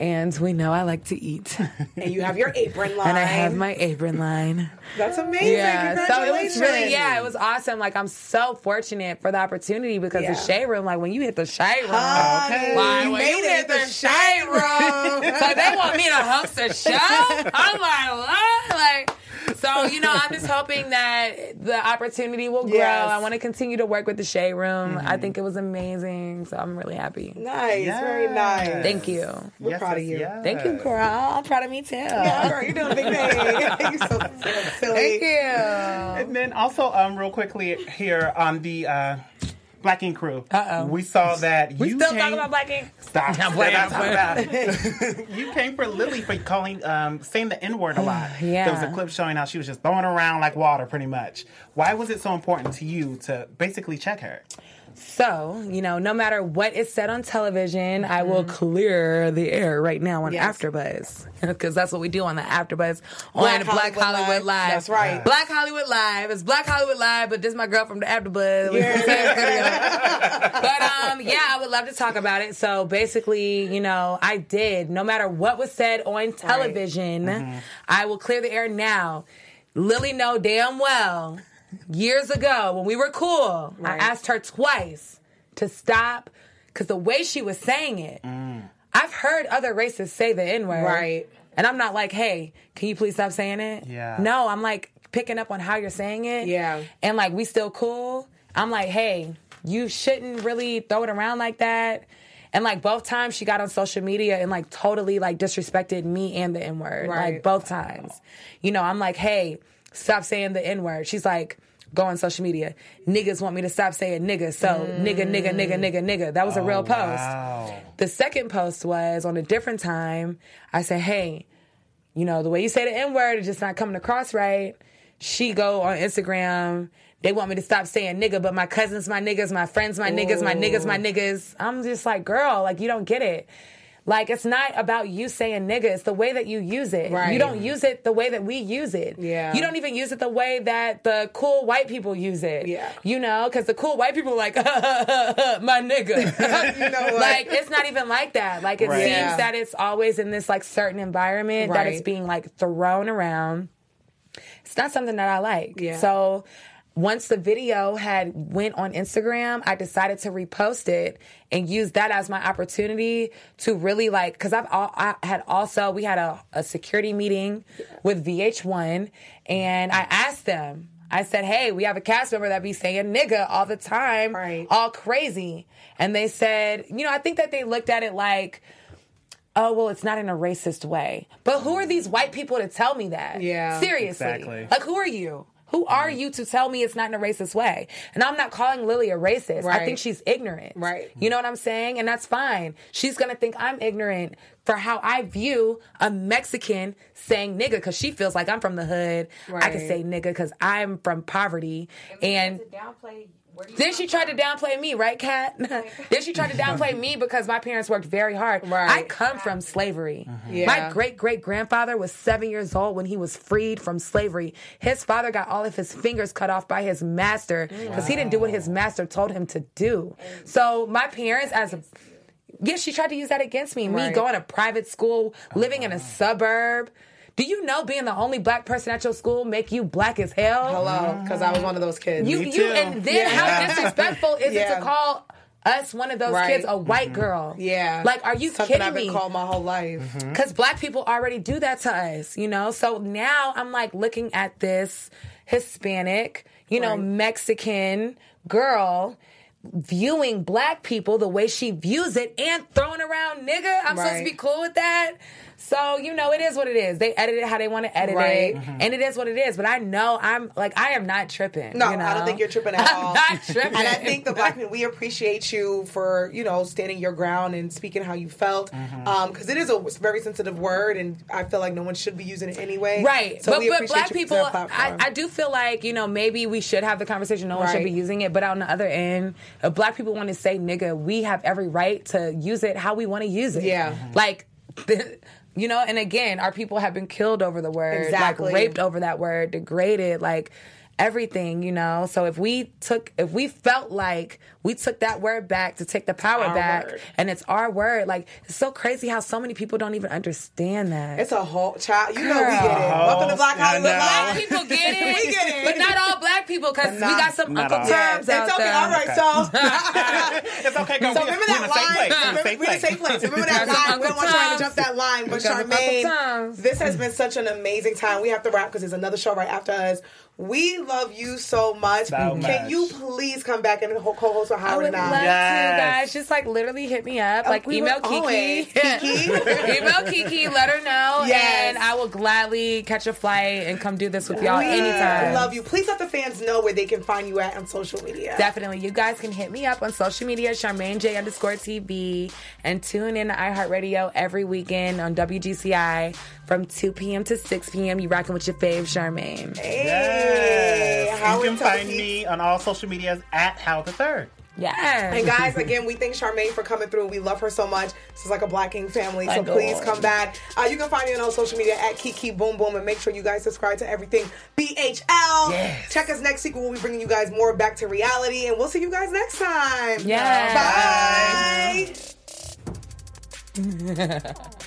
And we know I like to eat. And you have your apron line. And I have my apron line. That's amazing. Yeah, so it was really, yeah, it was awesome. Like, I'm so fortunate for the opportunity because Yeah. the shade room, like, when you hit the shade room, Honey, like, you when made you it hit the the shade room, so they want me to host a show. I'm like, what? Like, so you know, I'm just hoping that the opportunity will grow. Yes. I want to continue to work with the shade room. I think it was amazing, so I'm really happy. Nice, very nice. Thank you. We're proud of you. Thank you, girl. I'm proud of me too. Yeah, girl, you're doing a big thing. you're so, so silly. Thank you. And then also, um, real quickly here on the uh, Black Ink crew, uh-oh. we saw that We you still came, talking about Black Ink? Stop. I'm Stop playing, I'm talking about it. you came for Lily for calling, um, saying the N word a lot. Yeah. There was a clip showing how she was just throwing around like water, pretty much. Why was it so important to you to basically check her? So, you know, no matter what is said on television, I will clear the air right now on Yes. AfterBuzz because that's what we do on the AfterBuzz on Black Hollywood Hollywood, Live. Live. That's right. Black Hollywood Live. It's Black Hollywood Live, but this is my girl from the AfterBuzz. but um, yeah, I would love to talk about it. So basically, you know, I did. No matter what was said on television, I will clear the air now. Lily know damn well years ago when we were cool, I asked her twice to stop because the way she was saying it, mm. I've heard other racists say the N word. Right. And I'm not like, hey, can you please stop saying it? Yeah. No, I'm like picking up on how you're saying it. Yeah. And like, we still cool. I'm like, hey, you shouldn't really throw it around like that. And like both times she got on social media and like totally like disrespected me and the N word. Right. Like both times. You know, I'm like, hey, stop saying the N word. She's like, go on social media. Niggas want me to stop saying nigga. So nigga, nigga, nigga, mm. nigga, nigga. That was a real oh, post. Wow. The second post was on a different time. I said, hey, you know, the way you say the N word is just not coming across right. She go on Instagram. They want me to stop saying nigga, but my cousins, my niggas, my friends, my niggas, my niggas, my niggas. I'm just like, girl, like you don't get it. Like it's not about you saying nigga, it's the way that you use it. Right. You don't use it the way that we use it. Yeah. You don't even use it the way that the cool white people use it. Yeah. You know, because the cool white people are like, my nigga. You know like it's not even like that. Like it Right. seems Yeah. that it's always in this like certain environment that it's being like thrown around. It's not something that I like. Yeah. So once the video had went on Instagram, I decided to repost it and use that as my opportunity to really like because I've al- I had also we had a, a security meeting with VH1 and I asked them. I said, "Hey, we have a cast member that be saying nigga all the time, Right. all crazy," and they said, "You know, I think that they looked at it like." oh well it's not in a racist way but who are these white people to tell me that Yeah. seriously Exactly. like who are you who are you to tell me it's not in a racist way? And i'm not calling lily a racist. I think she's ignorant. Right. you know what i'm saying? And that's fine. She's gonna think i'm ignorant for how i view a mexican saying nigga because she feels like i'm from the hood. Right. i can say nigga because i'm from poverty. And then she tried to downplay me, right, Kat? then she tried to downplay me because my parents worked very hard. Right. I come from slavery. Mm-hmm. Yeah. My great great grandfather was seven years old when he was freed from slavery. His father got all of his fingers cut off by his master because he didn't do what his master told him to do. So my parents, as a yeah, she tried to use that against me. Me going to private school, living in a ah. suburb. Do you know being the only black person at your school make you black as hell? Hello, because I was one of those kids. You, Me you, too. and then Yeah. how disrespectful is it to call us one of those Right. kids a white mm-hmm. girl? Yeah. Like, are you Something kidding I've been me? called my whole life. Mm-hmm. Because black people already do that to us, you know? So now I'm like looking at this Hispanic, you know, Mexican girl viewing black people the way she views it and throwing around nigga. I'm supposed to be cool with that. So, you know, it is what it is. They edit it how they want to edit Right. it. And it is what it is. But I know I'm like, I am not tripping. No, you know? I don't think you're tripping at I'm all. not tripping. And I think the black men, we appreciate you for you know standing your ground and speaking how you felt, mm-hmm. um, because it is a very sensitive word, and I feel like no one should be using it anyway. Right. So but we but appreciate black you people, I. I do feel like, you know, maybe we should have the conversation. No one should be using it. But on the other end, if black people want to say nigga, we have every right to use it how we want to use it. Yeah. Like, you know, and again, our people have been killed over the word, Exactly. like raped over that word, degraded, like. everything, you know. So if we took, if we felt like we took that word back to take the power Our back, word. and it's our word, like it's so crazy how so many people don't even understand that. It's a whole child. You know we get it. Welcome to Black I Hollywood Black people get it. we get it. But not all black people, because we got some Uncle all. Toms Yeah, out it's okay. there. All right, so it's okay. So remember that line? We're in a safe place. Remember that line? We don't Uncle want you to Toms. jump that line. But We got some Uncle Charmaine, this has been such an amazing time. We have to wrap because there's another show right after us. We love you so much. So Can much. you please come back and co-host with I Howard would and love I? to, guys. Just like literally hit me up. Oh, Like we email will Kiki. Kiki? email Kiki, let her know. Yes. And I will gladly catch a flight and come do this with y'all we anytime. love you. Please let the fans know where they can find you at on social media. Definitely. You guys can hit me up on social media, Charmaine J underscore TV, and tune in to iHeartRadio every weekend on WGCI from 2 p.m. to 6 p.m. You rocking with your fave, Charmaine. Yes. Howard you can find Television. me on all social medias at Howard the Third. Yes. And guys, again, we thank Charmaine for coming through. We love her so much. This is like a Black King family, so Adore. please come back. Uh, you can find me on all social media at Kiki Boom Boom, and make sure you guys subscribe to everything BHL. Yes. Check us next week. We'll be bringing you guys more back to reality, and we'll see you guys next time. Yes. Bye.